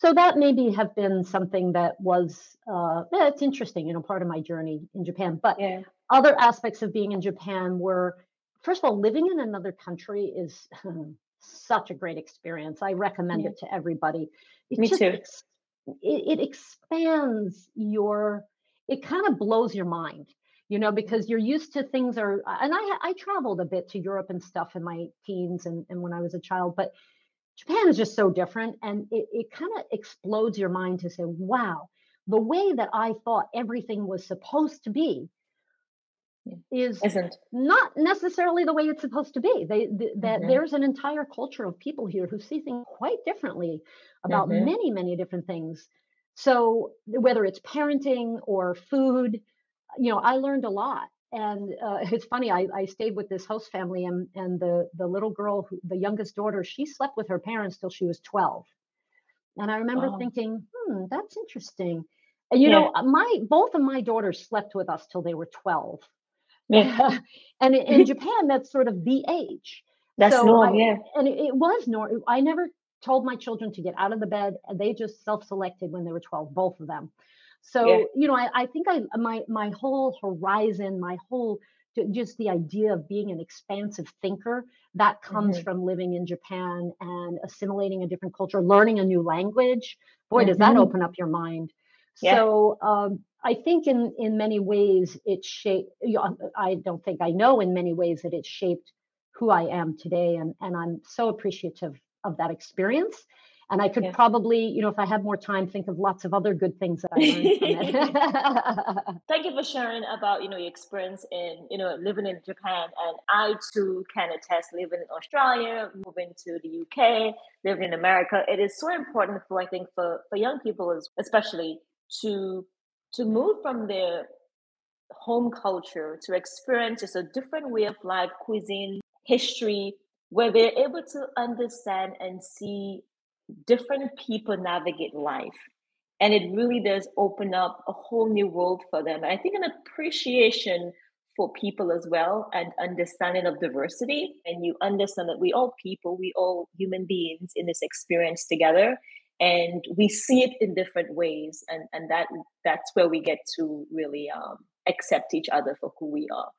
so that maybe have been something that was uh yeah, it's interesting you know part of my journey in japan but yeah. other aspects of being in japan were first of all living in another country is such a great experience i recommend yeah. it to everybody it Me just, too. It, it expands your, it kind of blows your mind, you know, because you're used to things are, and I, I traveled a bit to Europe and stuff in my teens and, and when I was a child, but Japan is just so different. And it, it kind of explodes your mind to say, wow, the way that I thought everything was supposed to be is Isn't. not necessarily the way it's supposed to be. They, that mm-hmm. there's an entire culture of people here who see things quite differently about mm-hmm. many, many different things. So whether it's parenting or food, you know, I learned a lot. And uh, it's funny. I, I stayed with this host family, and and the the little girl, who, the youngest daughter, she slept with her parents till she was twelve. And I remember wow. thinking, hmm, that's interesting. And you yeah. know, my both of my daughters slept with us till they were twelve. Yeah. and in Japan, that's sort of the age. That's so normal, yeah. And it, it was normal. I never told my children to get out of the bed, and they just self-selected when they were 12, both of them. So, yeah. you know, I, I think I my my whole horizon, my whole just the idea of being an expansive thinker that comes mm-hmm. from living in Japan and assimilating a different culture, learning a new language. Boy, mm-hmm. does that mm-hmm. open up your mind. Yeah. So um, I think in in many ways it shaped. I don't think I know in many ways that it shaped who I am today, and and I'm so appreciative of that experience. And I could yeah. probably, you know, if I had more time, think of lots of other good things that I learned from it. Thank you for sharing about, you know, your experience in, you know, living in Japan. And I too can attest living in Australia, moving to the UK, living in America. It is so important for, I think, for, for young people, especially to to move from their home culture to experience just a different way of life, cuisine, history, where they're able to understand and see different people navigate life. And it really does open up a whole new world for them. And I think an appreciation for people as well and understanding of diversity. And you understand that we all people, we all human beings in this experience together. And we see it in different ways. And, and that that's where we get to really um, accept each other for who we are.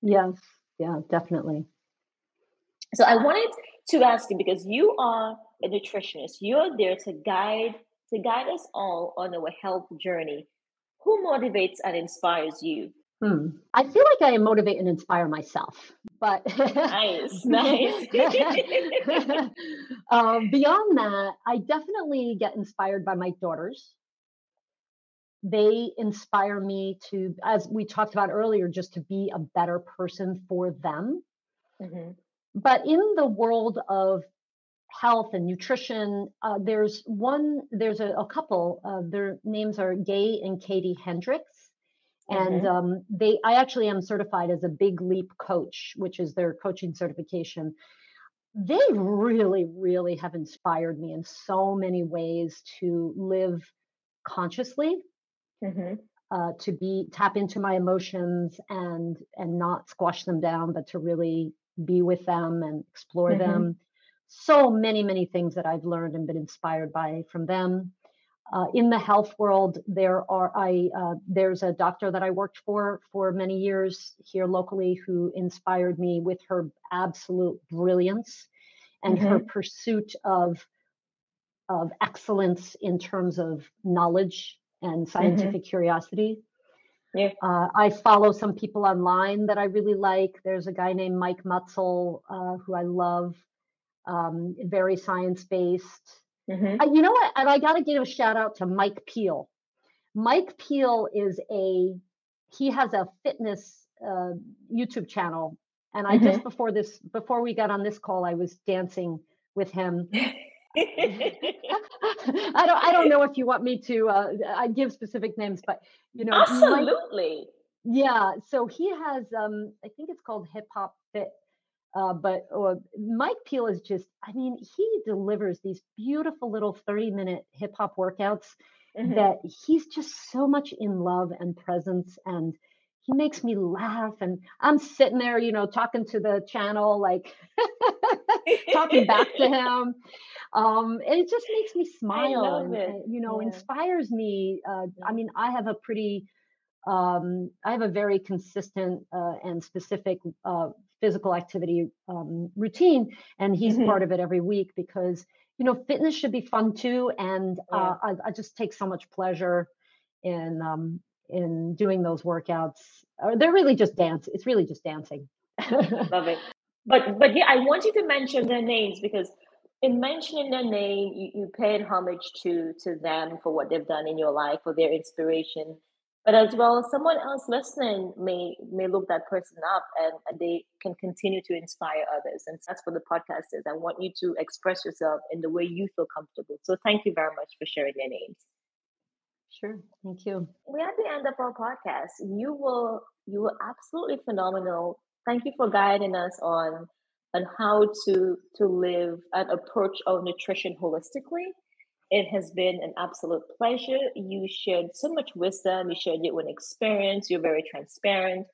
Yes, yeah, definitely. So I wanted to ask you because you are a nutritionist, you're there to guide to guide us all on our health journey. Who motivates and inspires you? Hmm. I feel like I motivate and inspire myself, but nice, nice. um, beyond that, I definitely get inspired by my daughters. They inspire me to, as we talked about earlier, just to be a better person for them. Mm-hmm. But in the world of health and nutrition, uh, there's one, there's a, a couple. Uh, their names are Gay and Katie Hendricks. And mm-hmm. um, they, I actually am certified as a Big Leap coach, which is their coaching certification. They really, really have inspired me in so many ways to live consciously, mm-hmm. uh, to be tap into my emotions and and not squash them down, but to really be with them and explore mm-hmm. them. So many, many things that I've learned and been inspired by from them. Uh, in the health world, there are I uh, there's a doctor that I worked for for many years here locally who inspired me with her absolute brilliance and mm-hmm. her pursuit of of excellence in terms of knowledge and mm-hmm. scientific mm-hmm. curiosity. Yeah. Uh, I follow some people online that I really like. There's a guy named Mike Mutzel uh, who I love, um, very science based. Mm-hmm. Uh, you know what? And I got to give a shout out to Mike Peele. Mike Peele is a he has a fitness uh, YouTube channel, and I mm-hmm. just before this before we got on this call, I was dancing with him. I don't I don't know if you want me to uh, I give specific names, but you know absolutely. yeah, so he has um I think it's called Hip Hop Fit. Uh, but uh, Mike Peele is just, I mean, he delivers these beautiful little 30 minute hip hop workouts mm-hmm. that he's just so much in love and presence and he makes me laugh and i'm sitting there you know talking to the channel like talking back to him um, it just makes me smile and, and, you know yeah. inspires me uh, i mean i have a pretty um, i have a very consistent uh, and specific uh, physical activity um, routine and he's mm-hmm. part of it every week because you know fitness should be fun too and yeah. Uh, I, I, just take so much pleasure in um, in doing those workouts. They're really just dance. It's really just dancing. Love it. But but yeah, I want you to mention their names because in mentioning their name, you, you paid homage to to them for what they've done in your life, for their inspiration. But as well, someone else listening may may look that person up and, and they can continue to inspire others. And that's what the podcast is. I want you to express yourself in the way you feel comfortable. So thank you very much for sharing their names. Sure. Thank you. We're at the end of our podcast. You were you were absolutely phenomenal. Thank you for guiding us on on how to to live and approach our nutrition holistically. It has been an absolute pleasure. You shared so much wisdom. You shared your own experience. You're very transparent,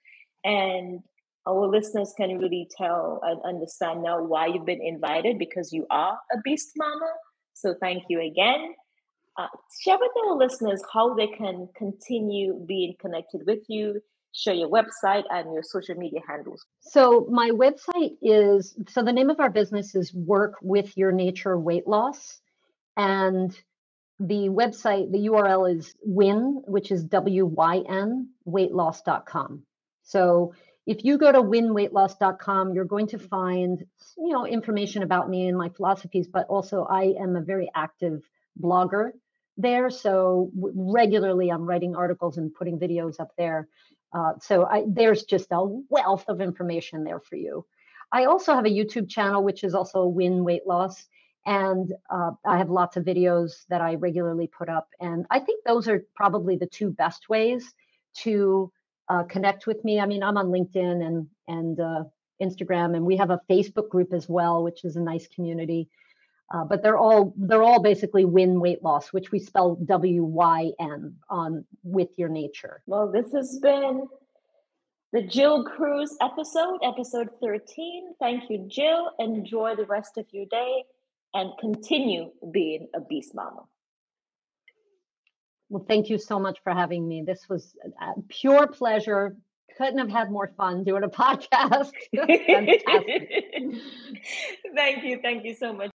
and our listeners can really tell and understand now why you've been invited because you are a beast mama. So thank you again. Uh, share with our listeners how they can continue being connected with you, share your website and your social media handles. So, my website is so the name of our business is Work with Your Nature Weight Loss. And the website, the URL is WYN, which is W Y N, weightloss.com. So, if you go to wynweightloss.com, you're going to find, you know, information about me and my philosophies, but also I am a very active blogger there. So regularly I'm writing articles and putting videos up there. Uh, so I, there's just a wealth of information there for you. I also have a YouTube channel, which is also WYN Weight Loss. And uh, I have lots of videos that I regularly put up. And I think those are probably the two best ways to uh, connect with me. I mean, I'm on LinkedIn and, and uh, Instagram, and we have a Facebook group as well, which is a nice community. Uh, but they're all they're all basically WYN weight loss, which we spell W Y N on with your nature. Well, this has been the Jill Cruz episode, episode 13. Thank you, Jill. Enjoy the rest of your day and continue being a beast mama. Well, thank you so much for having me. This was a pure pleasure. Couldn't have had more fun doing a podcast. thank you. Thank you so much.